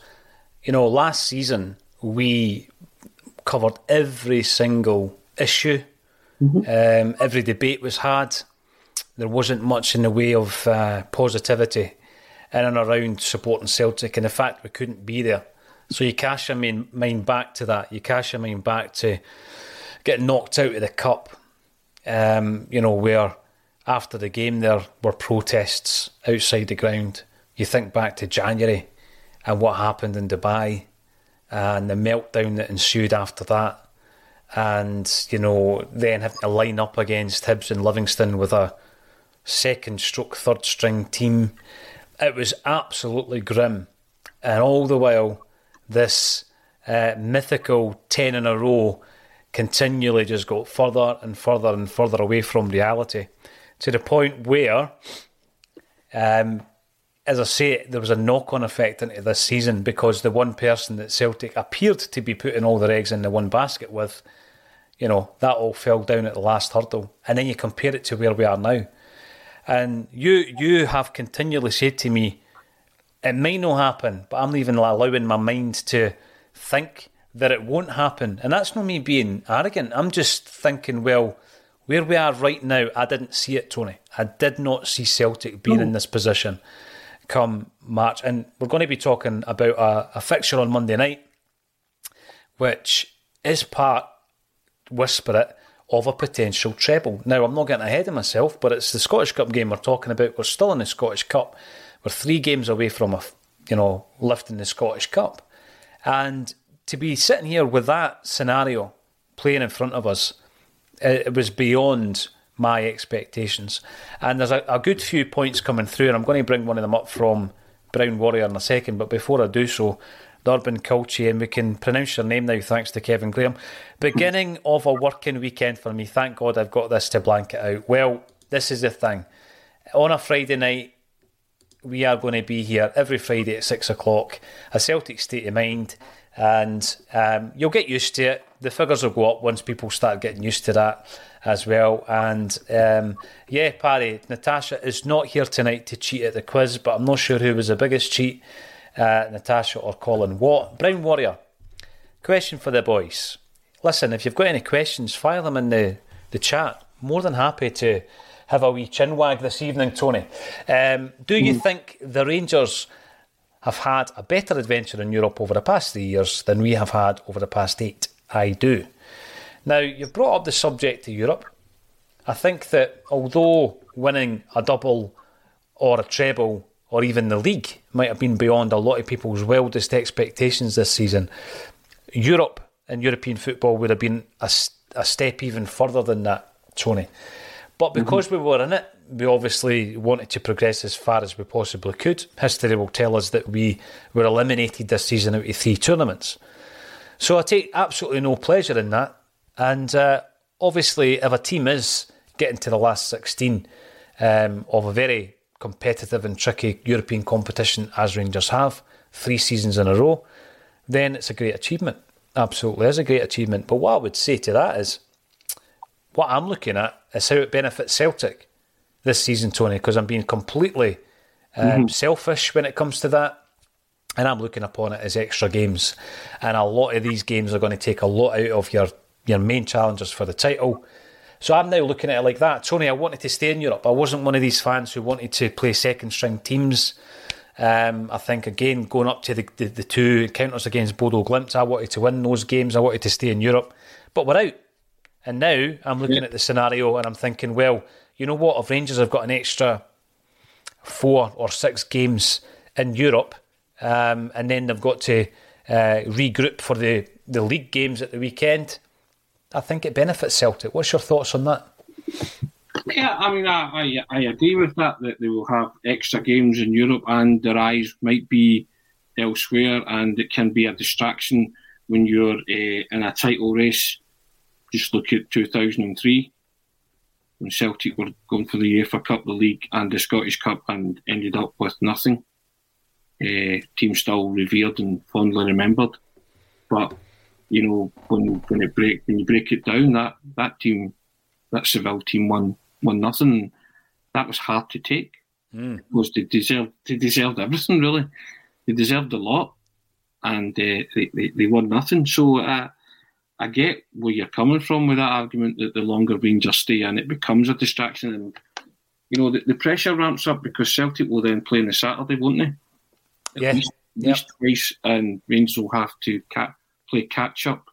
you know last season we covered every single issue. Mm-hmm. Um, every debate was had there wasn't much in the way of uh, positivity in and around supporting Celtic, and the fact we couldn't be there. So you cast your mind back to that. You cash your mind back to getting knocked out of the cup. Um, you know where after the game there were protests outside the ground. You think back to January and what happened in Dubai and the meltdown that ensued after that. And, you know, then having to line up against Hibs and Livingston with a second stroke third string team. It was absolutely grim. And all the while, this uh, mythical 10 in a row continually just got further and further and further away from reality to the point where, um, as I say, there was a knock on effect into this season because the one person that Celtic appeared to be putting all their eggs in the one basket with, you know, that all fell down at the last hurdle. And then you compare it to where we are now And you you have continually said to me, it may not happen, but I'm even allowing my mind to think that it won't happen. And that's not me being arrogant. I'm just thinking, well, where we are right now, I didn't see it, Tony. I did not see Celtic being in oh. this position come March. And we're going to be talking about a, a fixture on Monday night, which is part, whisper it, of a potential treble. Now, I'm not getting ahead of myself, but it's the Scottish Cup game we're talking about. We're still in the Scottish Cup. We're three games away from a, you know, lifting the Scottish Cup, and to be sitting here with that scenario playing in front of us, it, was beyond my expectations. And there's a, a, good few points coming through, and I'm going to bring one of them up from Brown Warrior in a second. But before I do so, Urban Culture, and we can pronounce your name now thanks to Kevin Graham. Beginning of a working weekend for me. Thank God I've got this to blank it out. Well, this is the thing. On a Friday night, we are going to be here every Friday at six o'clock. A Celtic state of mind, and um, you'll get used to it. The figures will go up once people start getting used to that as well. And um, yeah, Paddy, Natasha is not here tonight to cheat at the quiz, but I'm not sure who was the biggest cheat, uh, Natasha or Colin Watt. Brown Warrior, question for the boys. Listen, if you've got any questions, fire them in the, the chat. More than happy to have a wee chin wag this evening, Tony. Um, do you mm. think the Rangers have had a better adventure in Europe over the past three years than we have had over the past eight? I do. Now, you've brought up the subject to Europe. I think that although winning a double or a treble or even the league might have been beyond a lot of people's wildest expectations this season, Europe and European football would have been a, a step even further than that, Tony. But mm-hmm. because mm-hmm. we were in it, we obviously wanted to progress as far as we possibly could. History will tell us that we were eliminated this season out of three tournaments. So I take absolutely no pleasure in that. And uh, obviously, if a team is getting to the last 16 um, of a very competitive and tricky European competition, as Rangers have, three seasons in a row, then it's a great achievement. Absolutely is a great achievement. But what I would say to that is, what I'm looking at is how it benefits Celtic this season, Tony, because I'm being completely um, mm-hmm. selfish when it comes to that. And I'm looking upon it as extra games. And a lot of these games are going to take a lot out of your, your main challengers for the title. So I'm now looking at it like that. Tony, I wanted to stay in Europe. I wasn't one of these fans who wanted to play second string teams. Um, I think, again, going up to the, the, the two encounters against Bodo Glimt, I wanted to win those games. I wanted to stay in Europe. But we're out. And now I'm looking yeah. at the scenario and I'm thinking, well, you know what? If Rangers have got an extra four or six games in Europe, um, and then they've got to uh, regroup for the, the league games at the weekend, I think it benefits Celtic. What's your thoughts on that? Yeah, I mean, I, I, I agree with that, that they will have extra games in Europe and their eyes might be elsewhere, and it can be a distraction when you're uh, in a title race just look at 2003 when Celtic were going for the UEFA Cup, the League, and the Scottish Cup, and ended up with nothing. Uh, team still revered and fondly remembered, but you know when when it break when you break it down, that that team, that Seville team won won nothing. That was hard to take mm. because they deserved they deserved everything really. They deserved a lot, and uh, they, they, they won nothing. So. Uh, I get where you're coming from with that argument that the longer Rangers stay and it becomes a distraction. And, you know, the, the pressure ramps up because Celtic will then play on the Saturday, won't they? At yeah. least, at yep. least twice, and Rangers will have to ca- play catch up.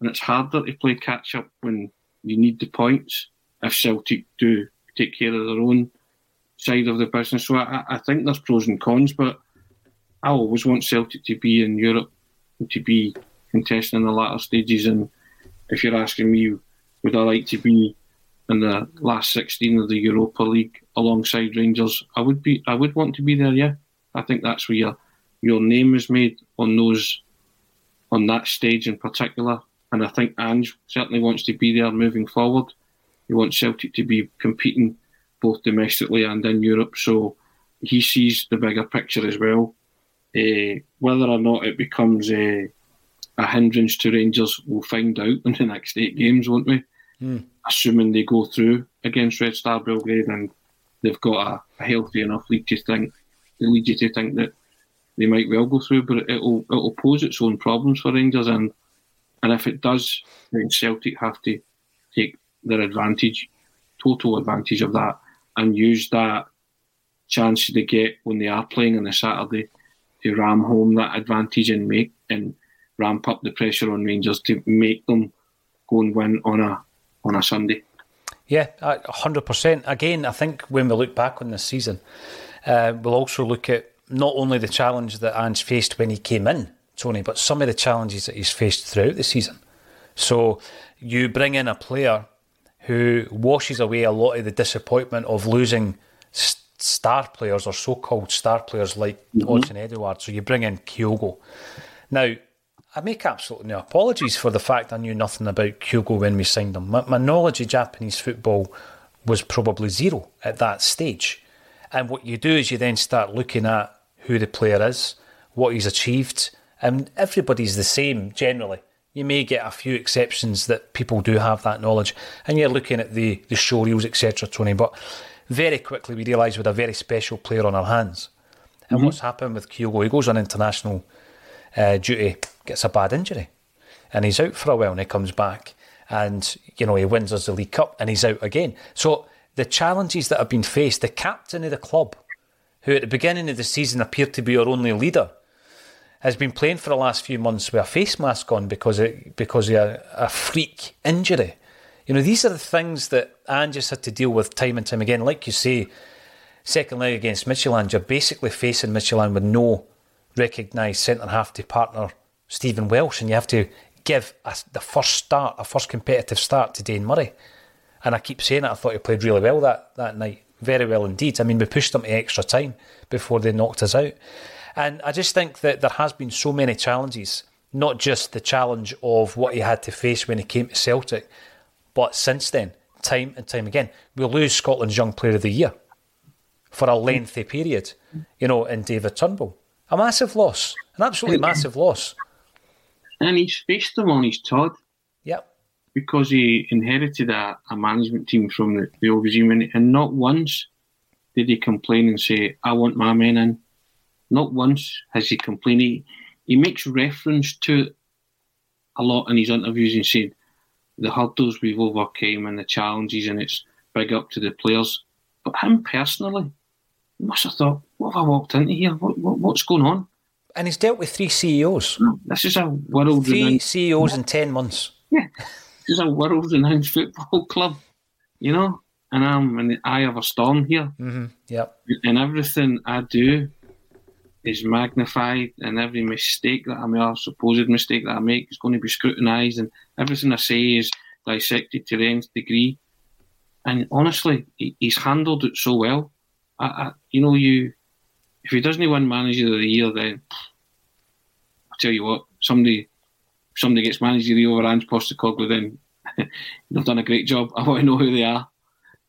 And it's harder to play catch up when you need the points if Celtic do take care of their own side of the business. So I, I think there's pros and cons, but I always want Celtic to be in Europe and to be contesting in the latter stages. And if you're asking me, would I like to be in the last 16 of the Europa League alongside Rangers? I would be. I would want to be there. Yeah, I think that's where your your name is made on those on that stage in particular. And I think Ange certainly wants to be there moving forward. He wants Celtic to be competing both domestically and in Europe. So he sees the bigger picture as well. Uh, whether or not it becomes a a hindrance to Rangers, we'll find out in the next eight games, won't we? Mm. Assuming they go through against Red Star Belgrade and they've got a, a healthy enough league to think, to lead you to think that they might well go through, but it'll it'll pose its own problems for Rangers, and and if it does, then Celtic have to take their advantage, total advantage of that, and use that chance they get when they are playing on a Saturday to ram home that advantage and make and ramp up the pressure on Rangers to make them go and win on a on a Sunday. Yeah, hundred percent. Again, I think when we look back on this season, uh, we'll also look at not only the challenge that Ange faced when he came in, Tony, but some of the challenges that he's faced throughout the season. So you bring in a player who washes away a lot of the disappointment of losing star players or so-called star players like mm-hmm. Edouard. So you bring in Kyogo. Now, I make absolutely no apologies for the fact I knew nothing about Kyogo when we signed him. My, my knowledge of Japanese football was probably zero at that stage. And what you do is you then start looking at who the player is, what he's achieved, and everybody's the same generally. You may get a few exceptions that people do have that knowledge, and you're looking at the the show reels, etc. Tony, but very quickly we realise we had a very special player on our hands. And mm-hmm. what's happened with Kyogo? He goes on international uh, duty, gets a bad injury, and he's out for a while. And he comes back, and you know he wins us the League Cup, and he's out again. So the challenges that have been faced, the captain of the club, who at the beginning of the season appeared to be our only leader, has been playing for the last few months with a face mask on because of, because of a, a freak injury. You know, these are the things that Ange had to deal with time and time again. Like you say, second leg against Midtjylland, you're basically facing Midtjylland with no recognised centre half to partner Stephen Welsh, and you have to give a, the first start, a first competitive start to Dane Murray. And I keep saying it, I thought he played really well that, that night. Very well indeed. I mean, we pushed them to extra time before they knocked us out. And I just think that there has been so many challenges, not just the challenge of what he had to face when he came to Celtic, but since then, time and time again, we lose Scotland's Young Player of the Year for a lengthy period, you know, in David Turnbull. A massive loss, an absolutely massive loss. And he's faced them on his Todd. Yep. Because he inherited a, a management team from the, the old regime, and, and not once did he complain and say, I want my men in. Not once has he complained. He, he makes reference to it a lot in his interviews and said, the hurdles we've overcome and the challenges, and it's big up to the players. But him personally, he must have thought, what have I walked into here? What, what, what's going on? And he's dealt with three CEOs. This is a world three renowned CEOs in ten months. Yeah, this is a world renowned football club, you know. And I'm in the eye of a storm here. Mm-hmm. Yep. And everything I do is magnified, and every mistake that I make, or supposed mistake that I make, is going to be scrutinised, and everything I say is dissected to the nth degree. And honestly, he's handled it so well. I, I, you know, you if he doesn't win Manager of the Year, then I tell you what, somebody somebody gets Manager of the Year over Ange Postecoglou, then they've done a great job. I want to know who they are.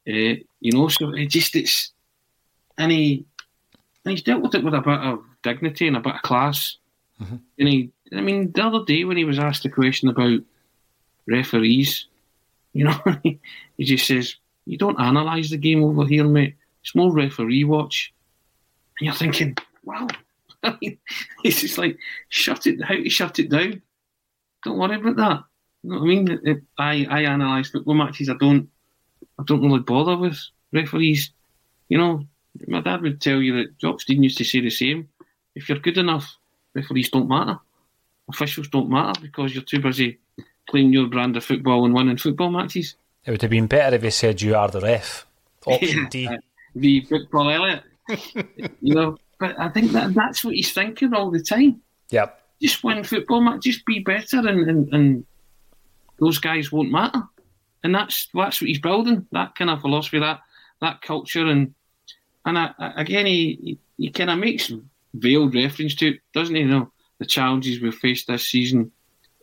Uh, you know, so it just it's and he and he's dealt with it with a bit of dignity and a bit of class. Mm-hmm. And he, I mean, the other day when he was asked a question about referees, you know, he just says, "You don't analyse the game over here, mate. It's more referee watch." And you're thinking, "Wow." I mean, it's just like shut it. How to shut it down? Don't worry about that. You know what I mean? I I analyse football matches. I don't I don't really bother with referees. You know, my dad would tell you that Jock Stein used to say the same. If you're good enough, referees don't matter. Officials don't matter because you're too busy playing your brand of football and winning football matches. It would have been better if he said you are the ref. Option D. the football Elliot. You know, but I think that that's what he's thinking all the time. Yep. Just win football match, just be better, and, and, and those guys won't matter. And that's that's what he's building. That kind of philosophy, that that culture, and and I, I, again, he, he, kind of makes veiled reference to it, doesn't he? You know, the challenges we've faced this season.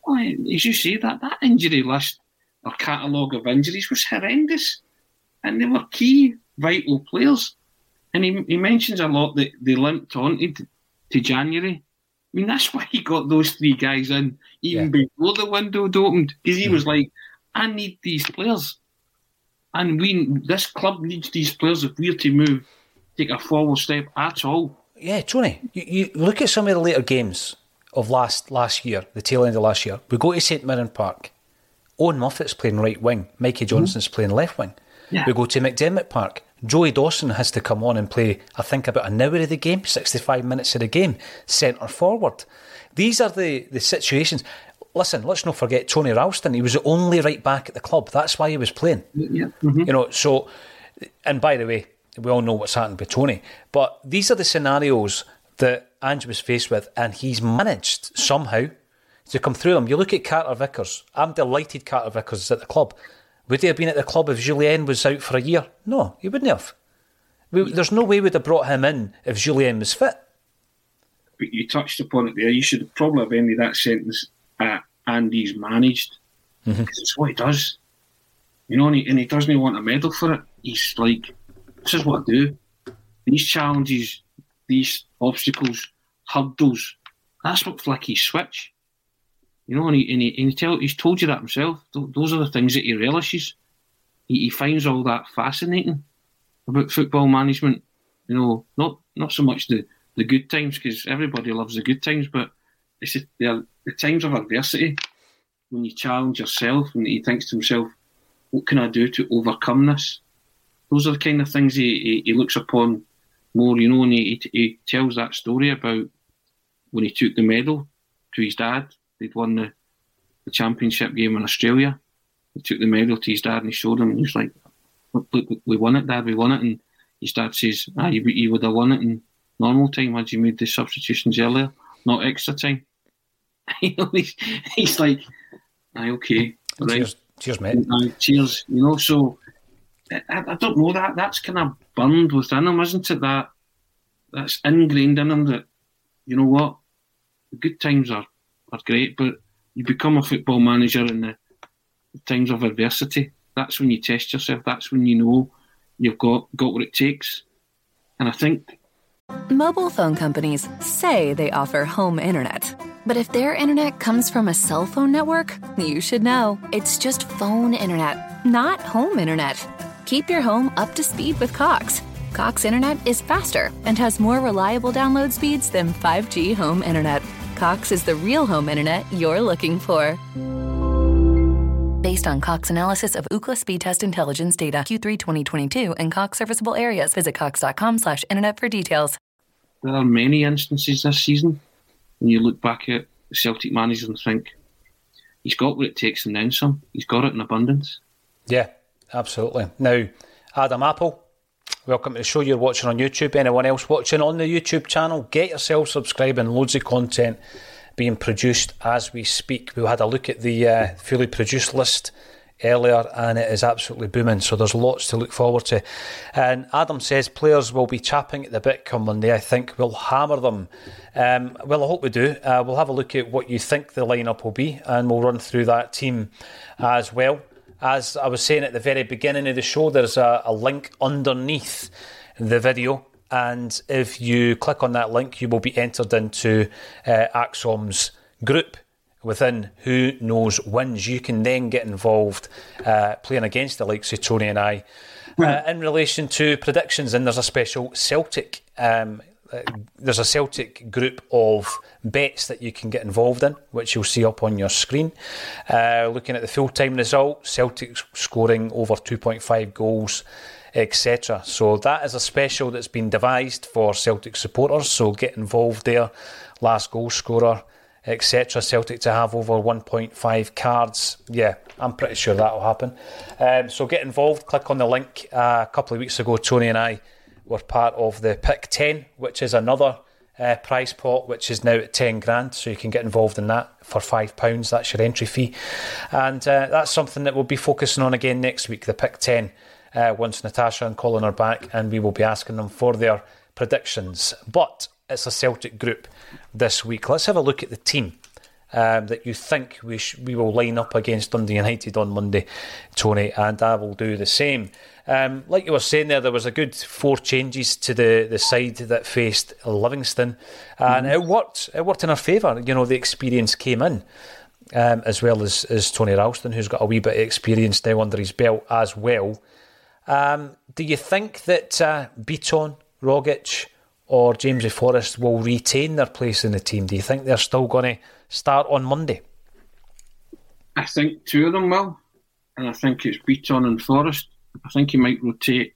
Well, as you say, that, that injury list or catalogue of injuries was horrendous. And they were key, vital players. And he, he mentions a lot that they limped on to, to January. I mean, that's why he got those three guys in even yeah. before the window opened, because he was like, I need these players. And we, this club needs these players if we're to move, take a forward step at all. Yeah, Tony, you, you look at some of the later games of last last year, the tail end of last year. We go to St Mirren Park. Owen Moffat's playing right wing. Mikey Johnson's mm-hmm. playing left wing. Yeah. We go to McDiarmid Park. Joey Dawson has to come on and play, I think, about an hour of the game, 65 minutes of the game, centre forward. These are the, the situations. Listen, let's not forget Tony Ralston. He was the only right back at the club. That's why he was playing. Yeah. Mm-hmm. You know, so, and by the way, we all know what's happened with Tony. But these are the scenarios that Ange was faced with, and he's managed somehow to come through them. You look at Carter Vickers. I'm delighted Carter Vickers is at the club. Would he have been at the club if Jullien was out for a year? No, he wouldn't have. We, there's no way we'd have brought him in if Jullien was fit. But you touched upon it there. You should probably have ended that sentence at Andy's managed. Mm-hmm. It's what he does. You know, and he, and he doesn't want a medal for it. He's like, this is what I do. These challenges, these obstacles, hurdles, that's what Flicky's switch. You know, and he, and he, and he tell, he's told you that himself. Those are the things that he relishes. He, he finds all that fascinating about football management. You know, not not so much the, the good times because everybody loves the good times, but it's the, the times of adversity when you challenge yourself and he thinks to himself, "What can I do to overcome this?" Those are the kind of things he, he, he looks upon more. You know, and he, he tells that story about when he took the medal to his dad They'd won the, the championship game in Australia. He took the medal to his dad and he showed him, and he was like, look, we won it, Dad, we won it. And his dad says, ah, you, you would have won it in normal time had you made the substitutions earlier, not extra time. he's, he's like, ah, okay, right. Cheers, cheers mate. Uh, cheers, you know, so I, I, don't know that. That's kind of burned within him, isn't it? That That's ingrained in him that, you know what, the good times are are great, but you become a football manager in the times of adversity. That's when you test yourself. That's when you know you've got got what it takes. And I think mobile phone companies say they offer home internet. But if their internet comes from a cell phone network, you should know. It's just phone internet, not home internet. Keep your home up to speed with Cox. Cox internet is faster and has more reliable download speeds than 5G home internet. Cox is the real home internet you're looking for. Based on Cox analysis of Ookla Speedtest Intelligence data Q3 2022 and Cox serviceable areas, visit cox.com/internet for details. There are many instances this season when you look back at Celtic managers and think he's got what it takes and then some. He's got it in abundance. Yeah, absolutely. Now, Adam Apple Welcome to the show you're watching on YouTube. Anyone else watching on the YouTube channel, get yourself subscribing. Loads of content being produced as we speak. We had a look at the uh, fully produced list earlier and it is absolutely booming. So there's lots to look forward to. And Adam says players will be chapping at the bit come Monday. I think we'll hammer them. Um, well, I hope we do. Uh, we'll have a look at what you think the lineup will be and we'll run through that team as well as I was saying at the very beginning of the show, there's a, a link underneath the video. And if you click on that link, you will be entered into uh, ACSOM's group within Who Knows Wins. You can then get involved uh, playing against the likes of Tony and I uh, in relation to predictions. And there's a special Celtic um, there's a Celtic group of bets that you can get involved in, which you'll see up on your screen. Uh, looking at the full time result, Celtic scoring over 2.5 goals, etc. So that is a special that's been devised for Celtic supporters. So get involved there. Last goal scorer, etc. Celtic to have over 1.5 cards. Yeah, I'm pretty sure that will happen. Um, so get involved. Click on the link. Uh, a couple of weeks ago, Tony and I were part of the Pick 10, which is another uh, prize pot, which is now at 10 grand. So you can get involved in that for £5. That's your entry fee. And uh, that's something that we'll be focusing on again next week, the Pick 10, uh, once Natasha and Colin are back, and we will be asking them for their predictions. But it's a Celtic group this week. Let's have a look at the team. Um, that you think we sh- we will line up against Dundee United on Monday, Tony, and I will do the same. Um, like you were saying there, there was a good four changes to the, the side that faced Livingston, and mm-hmm. it worked. It worked in our favour. You know, the experience came in, um, as well as, as Tony Ralston, who's got a wee bit of experience now under his belt as well. Um, do you think that uh, Bitton, Rogic, or James Forrest will retain their place in the team? Do you think they're still going to start on Monday? I think two of them will, and I think it's Bitton and Forrest. I think he might rotate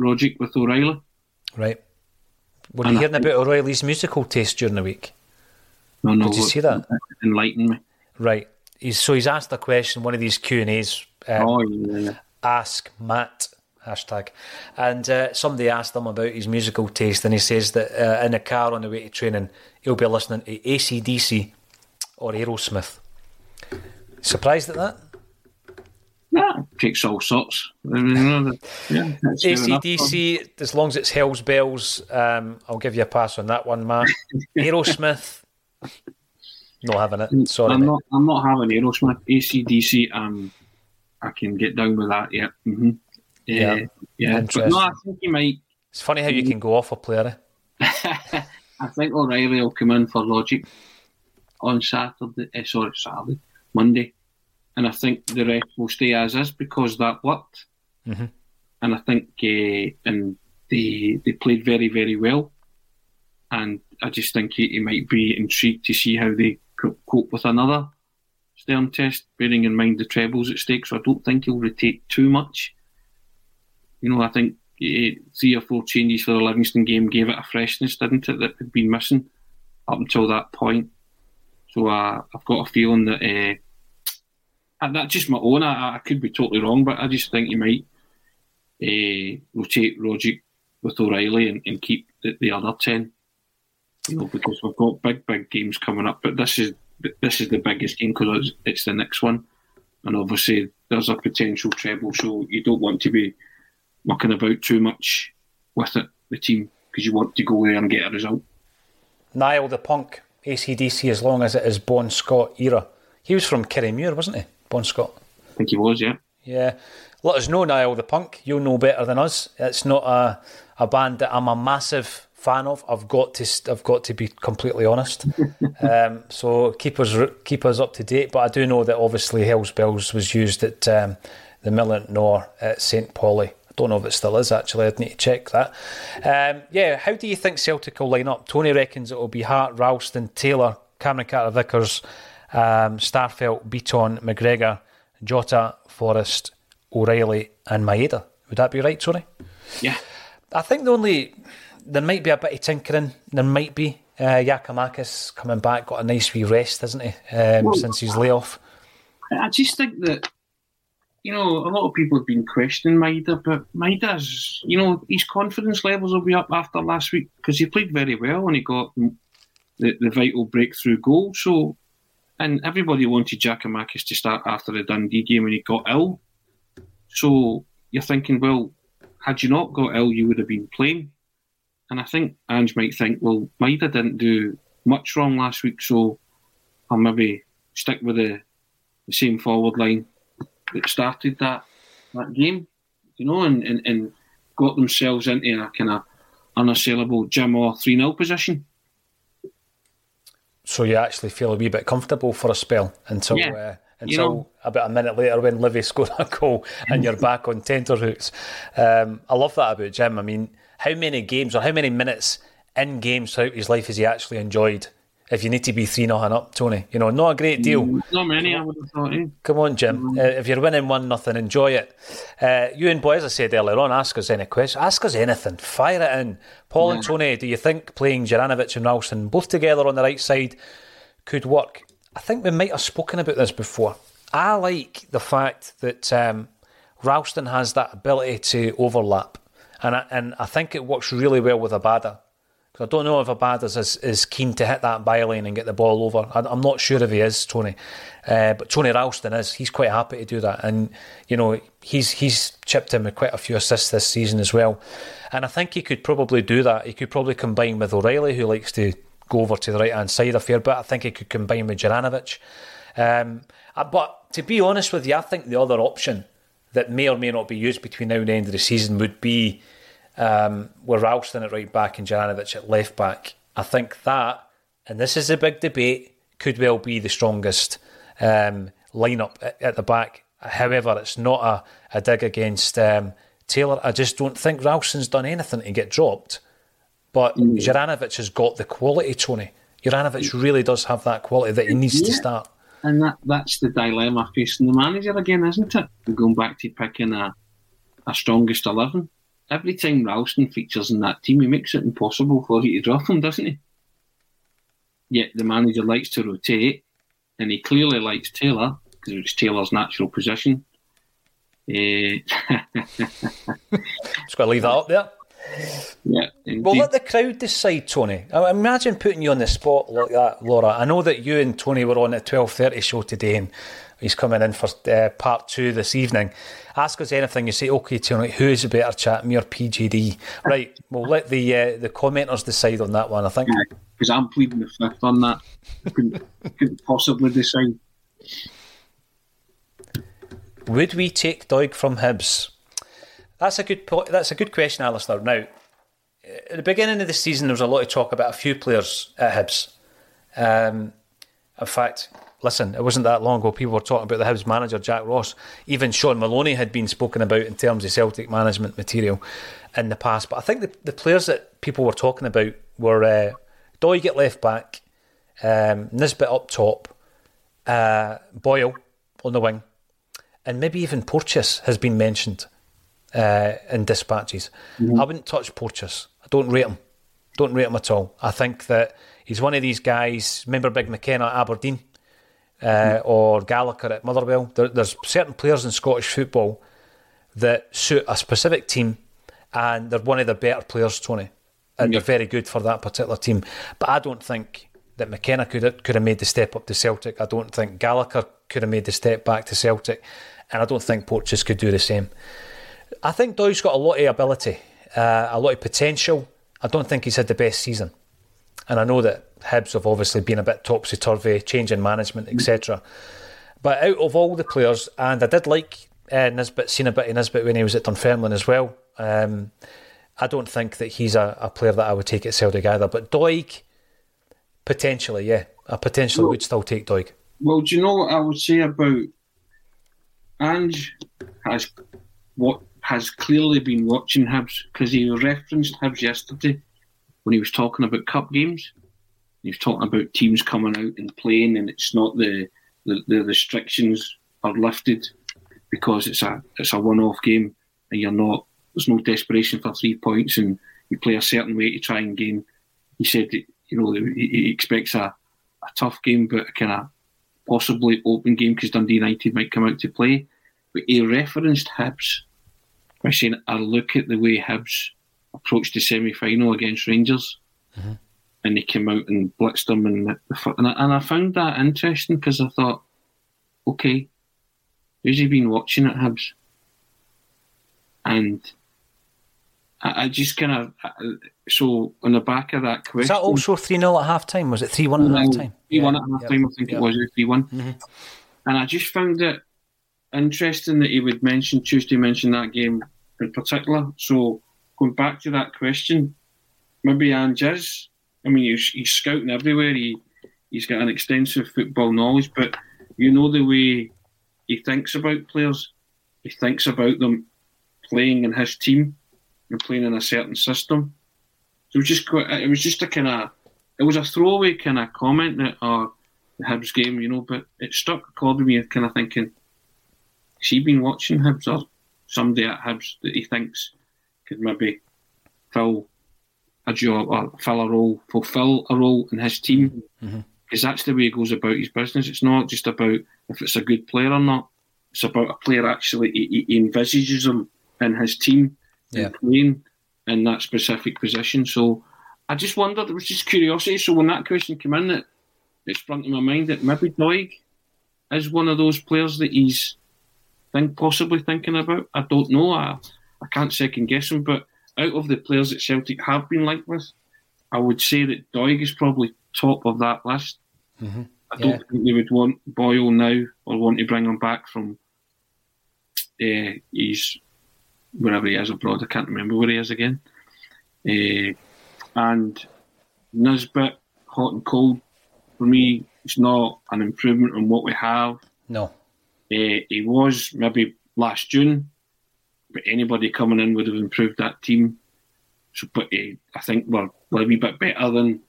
Rogic with O'Reilly. Right. Were you hearing about O'Reilly's musical taste during the week? No, no. Did you see that? Enlighten me. Right. He's, so he's asked a question, one of these Q and A's. Um, oh yeah, yeah. Ask Matt hashtag, and uh, somebody asked him about his musical taste, and he says that uh, in the car on the way to training, he'll be listening to ACDC or Aerosmith. Surprised at that? Yeah, takes all sorts. yeah, ACDC, as long as it's Hell's Bells, um, I'll give you a pass on that one, Matt. Aerosmith, not having it. Sorry, I'm not. I'm not having Aerosmith. ACDC, um, I can get down with that. Yeah. Mm-hmm. Yeah, yeah. yeah. But no, I think he might. It's funny how you can go off a player. Eh? I think O'Reilly will come in for Rogic on Saturday. Uh, sorry, Saturday, Monday and I think the rest will stay as is because that worked. Mm-hmm. And I think uh, and they they played very very well, and I just think he, might be intrigued to see how they cope with another Stern test, bearing in mind the trebles at stake. So I don't think he'll rotate too much. You know, I think uh, three or four changes for the Livingston game gave it a freshness, didn't it, that had been missing up until that point. So uh, I've got a feeling that uh, and that's just my own. I, I, could be totally wrong, but I just think you might uh, rotate Rogic with O'Reilly and, and keep the, the, other ten. You know, because we've got big, big games coming up. But this is this is the biggest game because it's, it's the next one, and obviously there's a potential treble. So you don't want to be mucking about too much with it, the team, because you want to go there and get a result. Niall the Punk, ACDC, as long as it is Bon Scott era. He was from Kirriemuir, wasn't he? Bon Scott. I think he was, yeah. Yeah. Let us know, Niall the Punk. You'll know better than us. It's not a, a band that I'm a massive fan of. I've got to I've got to be completely honest. um, so keep us keep us up to date. But I do know that obviously Hell's Bells was used at um, the Millerntor at St Pauli. Don't know if it still is actually. I'd need to check that. Um, yeah, how do you think Celtic will line up? Tony reckons it will be Hart, Ralston, Taylor, Cameron Carter Vickers, um, Starfelt, Bitton, McGregor, Jota, Forrest, O'Reilly, and Maeda. Would that be right, Tony? Yeah. I think the only there might be a bit of tinkering. There might be uh, coming back, got a nice wee rest, hasn't he, um, well, since his layoff? I just think that you know a lot of people have been questioning Maeda, but Maeda's you know his confidence levels will be up after last week because he played very well and he got the, the vital breakthrough goal. So and everybody wanted Giakoumakis to start after the Dundee game and he got ill. So you're thinking, well, had you not got ill, you would have been playing. And I think Ange might think, well, Maeda didn't do much wrong last week, so I'll maybe stick with the, the same forward line that started that that game, you know, and, and, and got themselves into a kind of unassailable Jim or 3 0 position so you actually feel a wee bit comfortable for a spell until yeah. uh, until you know, about a minute later when Livy scored a goal and you're back on tenterhooks. Um, I love that about Jim. I mean, how many games or how many minutes in games throughout his life has he actually enjoyed if you need to be 3 nothing up, Tony. You know, not a great deal. Mm, not many, I would have thought. Eh? Come on, Jim. Mm. Uh, if you're winning 1 nothing, enjoy it. Uh, you and boys, I said earlier on, ask us any question. Ask us anything. Fire it in. Paul yeah. and Tony, do you think playing Juranovic and Ralston both together on the right side could work? I think we might have spoken about this before. I like the fact that um, Ralston has that ability to overlap. And I, and I think it works really well with Abada. I don't know if Abada is, is keen to hit that byline and get the ball over. I, am not sure if he is, Tony. Uh, but Tony Ralston is. He's quite happy to do that. And, you know, he's he's chipped in with quite a few assists this season as well. And I think he could probably do that. He could probably combine with O'Reilly, who likes to go over to the right hand side a fair bit. I think he could combine with Juranovic. Um, uh, but to be honest with you, I think the other option that may or may not be used between now and the end of the season would be um, with Ralston at right back and Juranovic at left back. I think that, and this is a big debate, could well be the strongest um, lineup at, at, the back. However, it's not a, a dig against um, Taylor, I just don't think Ralston's done anything to get dropped. But mm. Juranovic has got the quality, Tony. Juranovic really does have that quality that he needs yeah. to start. And that, that's the dilemma facing the manager again, isn't it? Going back to picking a, a strongest 11. Every time Ralston features in that team, he makes it impossible for you to drop him, doesn't he? Yet the manager likes to rotate, and he clearly likes Taylor because it's Taylor's natural position. Uh, Just going to leave that up there. Yeah. Well, let the crowd decide, Tony. I imagine putting you on the spot like that, Laura. I know that you and Tony were on a twelve thirty show today, and he's coming in for uh, part two this evening. Ask us anything. You say, okay, Tony, who is a better chat, me or PJD? Right. We'll let the uh, the commenters decide on that one. I think. Because I'm pleading the fifth on that. couldn't, couldn't possibly decide. Would we take Doig from Hibs? That's a good po- that's a good question, Alistair. Now, at the beginning of the season, there was a lot of talk about a few players at Hibs. Um, in fact, listen, it wasn't that long ago. People were talking about the Hibs manager Jack Ross. Even Shaun Maloney had been spoken about in terms of Celtic management material in the past. But I think the, the players that people were talking about were uh, Doig at left back, um, Nisbet up top, uh, Boyle on the wing, and maybe even Porteous has been mentioned uh, in dispatches. Mm-hmm. I wouldn't touch Porteous. I don't rate him. Don't rate him at all. I think that he's one of these guys. Remember Big McKenna at Aberdeen uh, or Gallagher at Motherwell? There, there's certain players in Scottish football that suit a specific team, and they're one of the better players, Tony, and they're very good for that particular team. But I don't think that McKenna could have, could have made the step up to Celtic. I don't think Gallagher could have made the step back to Celtic, and I don't think Porteous could do the same. I think Doyle's got a lot of ability, uh, a lot of potential. I don't think he's had the best season. And I know that Hibs have obviously been a bit topsy turvy, changing management, etc. But out of all the players, and I did like uh, Nisbet, seen a bit of Nisbet when he was at Dunfermline as well. Um, I don't think that he's a, a, player that I would take at Celtic either. But Doig, potentially, yeah, I potentially well, would still take Doig. Well, do you know what I would say about Ange has what has clearly been watching Hibs because he referenced Hibs yesterday when he was talking about cup games. He was talking about teams coming out and playing, and it's not the the, the restrictions are lifted because it's a it's a one off game, and you're not there's no desperation for three points, and you play a certain way to try and gain. He said that, you know he, he expects a, a tough game, but a kind of possibly open game because Dundee United might come out to play. But he referenced Hibs by saying, I look at the way Hibs approached the semi final against Rangers. Mm-hmm. And they came out and blitzed them, and, and, I, and I found that interesting because I thought, okay, who's he been watching at Hibs? And I, I just kind of so on the back of that question, was that also three 0 at half time? Was it three one at half time? Three one at half time, I think it was three one. Mm-hmm. And I just found it interesting that he would mention Tuesday, mention that game in particular. So going back to that question, maybe Ange is. I mean, he's, he's scouting everywhere. He he's got an extensive football knowledge, but you know the way he thinks about players. He thinks about them playing in his team and playing in a certain system. So it was just quite, it was just a kind of it was a throwaway kind of comment that or uh, the Hibs game, you know, but it stuck with me, kind of thinking she been watching Hibs or somebody at Hibs that he thinks could maybe fill a job or fill a role, fulfill a role in his team? Because mm-hmm. that's the way he goes about his business. It's not just about if it's a good player or not. It's about a player actually, he, he envisages them in his team yeah. playing in that specific position. So I just wondered, it was just curiosity. So when that question came in, it, it sprung to my mind that maybe Doig is one of those players that he's think possibly thinking about. I don't know. I, I can't second guess him, but out of the players that Celtic have been linked with, I would say that Doig is probably top of that list. Mm-hmm. I don't yeah. think they would want Boyle now or want to bring him back from uh, he's wherever he is abroad. I can't remember where he is again. Uh, and Nisbet, hot and cold. For me, it's not an improvement on what we have. No. Uh, he was maybe last June but anybody coming in would have improved that team. So, but uh, I think we're, we're a wee bit better than.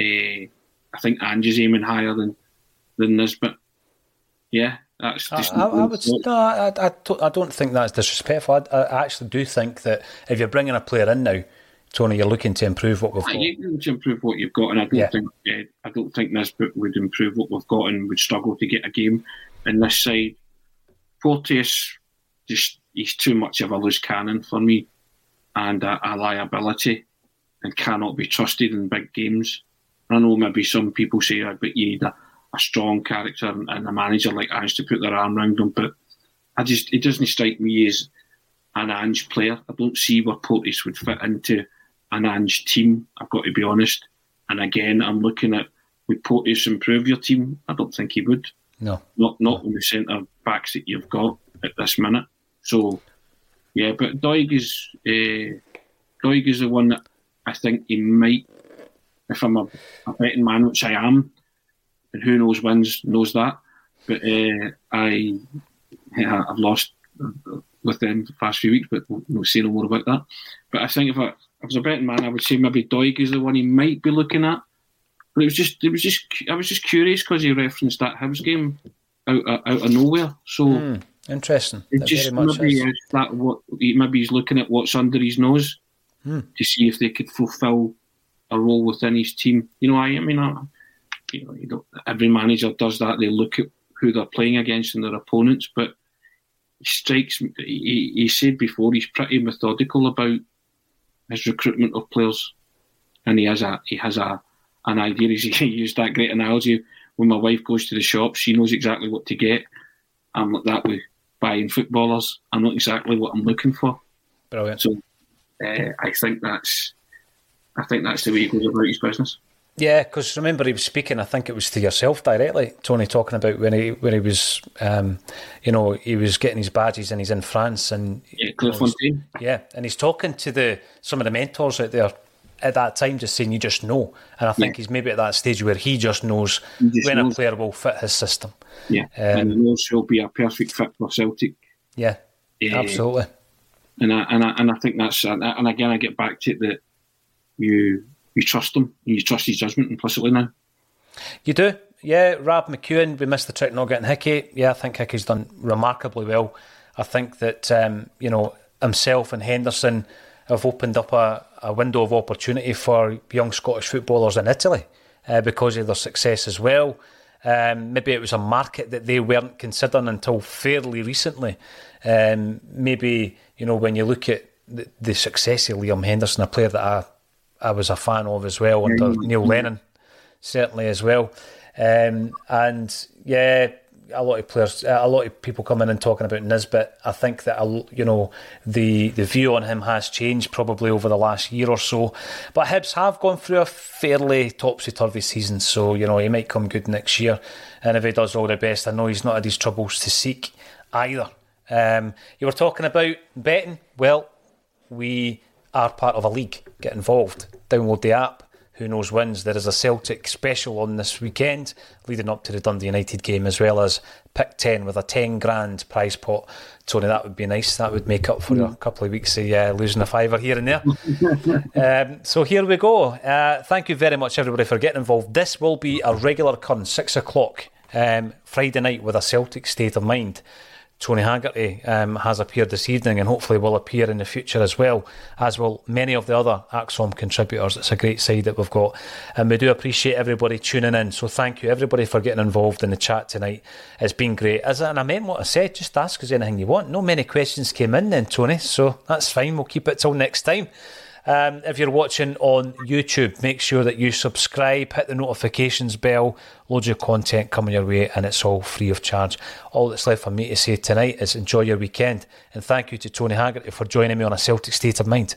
Uh, I think Ange's aiming higher than than this, but yeah, that's. I, I, I would no, I, I, I, don't think that's disrespectful. I, I, actually do think that if you're bringing a player in now, Tony, you're looking to improve what we've got. You're looking to improve what you've got, and I don't yeah. think uh, I don't think Nisbet would improve what we've got and would struggle to get a game in this side. Porteous, just he's too much of a loose cannon for me, and a, a liability, and cannot be trusted in big games. I know maybe some people say, oh, but you need a, a strong character and, and, a manager like Ange to put their arm around him, but I just it doesn't strike me as an Ange player. I don't see where Porteous would fit into an Ange team, I've got to be honest. And again, I'm looking at would Porteous improve your team? I don't think he would. No. Not not on the centre backs that you've got at this minute. So yeah, but Doig is uh, Doig is the one that I think he might if I'm a, a betting man, which I am, and who knows wins knows that. But uh, I yeah, I've lost with them the past few weeks, but we'll, we'll say no more about that. But I think if I I was a betting man, I would say maybe Doig is the one he might be looking at. But it was just, it was just, I was just curious because he referenced that Hibs game out, out, out of nowhere. So mm, interesting. It just maybe is. that what maybe he's looking at what's under his nose mm. to see if they could fulfil a role within his team. You know, I, I mean, I, you know, you know, every manager does that. They look at who they're playing against and their opponents, but he strikes. He, he said before he's pretty methodical about his recruitment of players, and he has a he has a an idea. He used that great analogy. When my wife goes to the shop, she knows exactly what to get. I'm like that with buying footballers. I know exactly what I'm looking for. Brilliant. So uh, I think that's I think that's the way he goes about his business. Yeah, because remember he was speaking. I think it was to yourself directly, Tony, talking about when he when he was, um, you know, he was getting his badges and he's in France and yeah, Clairefontaine. Yeah, and he's talking to the some of the mentors out there at that time, just saying you just know. And I think yeah. he's maybe at that stage where he just knows he just when knows. a player will fit his system. Yeah, um, and he knows he'll be a perfect fit for Celtic. Yeah, yeah, absolutely. And I and I and I think that's and again I get back to it that you you trust him and you trust his judgment implicitly now. You do, yeah. Rab McEwen, we missed the trick not getting Hickey. Yeah, I think Hickey's done remarkably well. I think that um, you know himself and Henderson have opened up a, a window of opportunity for young Scottish footballers in Italy uh, because of their success as well. Um, maybe it was a market that they weren't considering until fairly recently. Um, maybe you know when you look at the, the success of Liam Henderson, a player that I I was a fan of as well under Neil Lennon, certainly as well. Um, and yeah, a lot of players, a lot of people coming in and talking about Nisbet. I think that you know the the view on him has changed probably over the last year or so. But Hibs have gone through a fairly topsy turvy season, so you know he might come good next year. And if he does all the best, I know he's not had his troubles to seek either. Um, you were talking about betting. Well, we are part of a league. Get involved. Download the app. Who knows wins? There is a Celtic special on this weekend, leading up to the Dundee United game, as well as pick 10 with a 10 grand prize pot. Tony, that would be nice. That would make up for mm. a couple of weeks of uh, losing a fiver here and there. um, so here we go. Uh, thank you very much, everybody, for getting involved. This will be a regular occurrence, 6 o'clock um, Friday night with a Celtic state of mind. Tony Haggerty um, has appeared this evening and hopefully will appear in the future as well, as will many of the other ACSOM contributors. It's a great side that we've got. And we do appreciate everybody tuning in. So thank you, everybody, for getting involved in the chat tonight. It's been great. As and I meant what I said, just ask us anything you want. No many questions came in then, Tony, so that's fine. We'll keep it till next time. Um, if you're watching on YouTube, make sure that you subscribe, hit the notifications bell, loads of content coming your way, and it's all free of charge. All that's left for me to say tonight is enjoy your weekend, and thank you to Tony Haggerty for joining me on a Celtic State of Mind.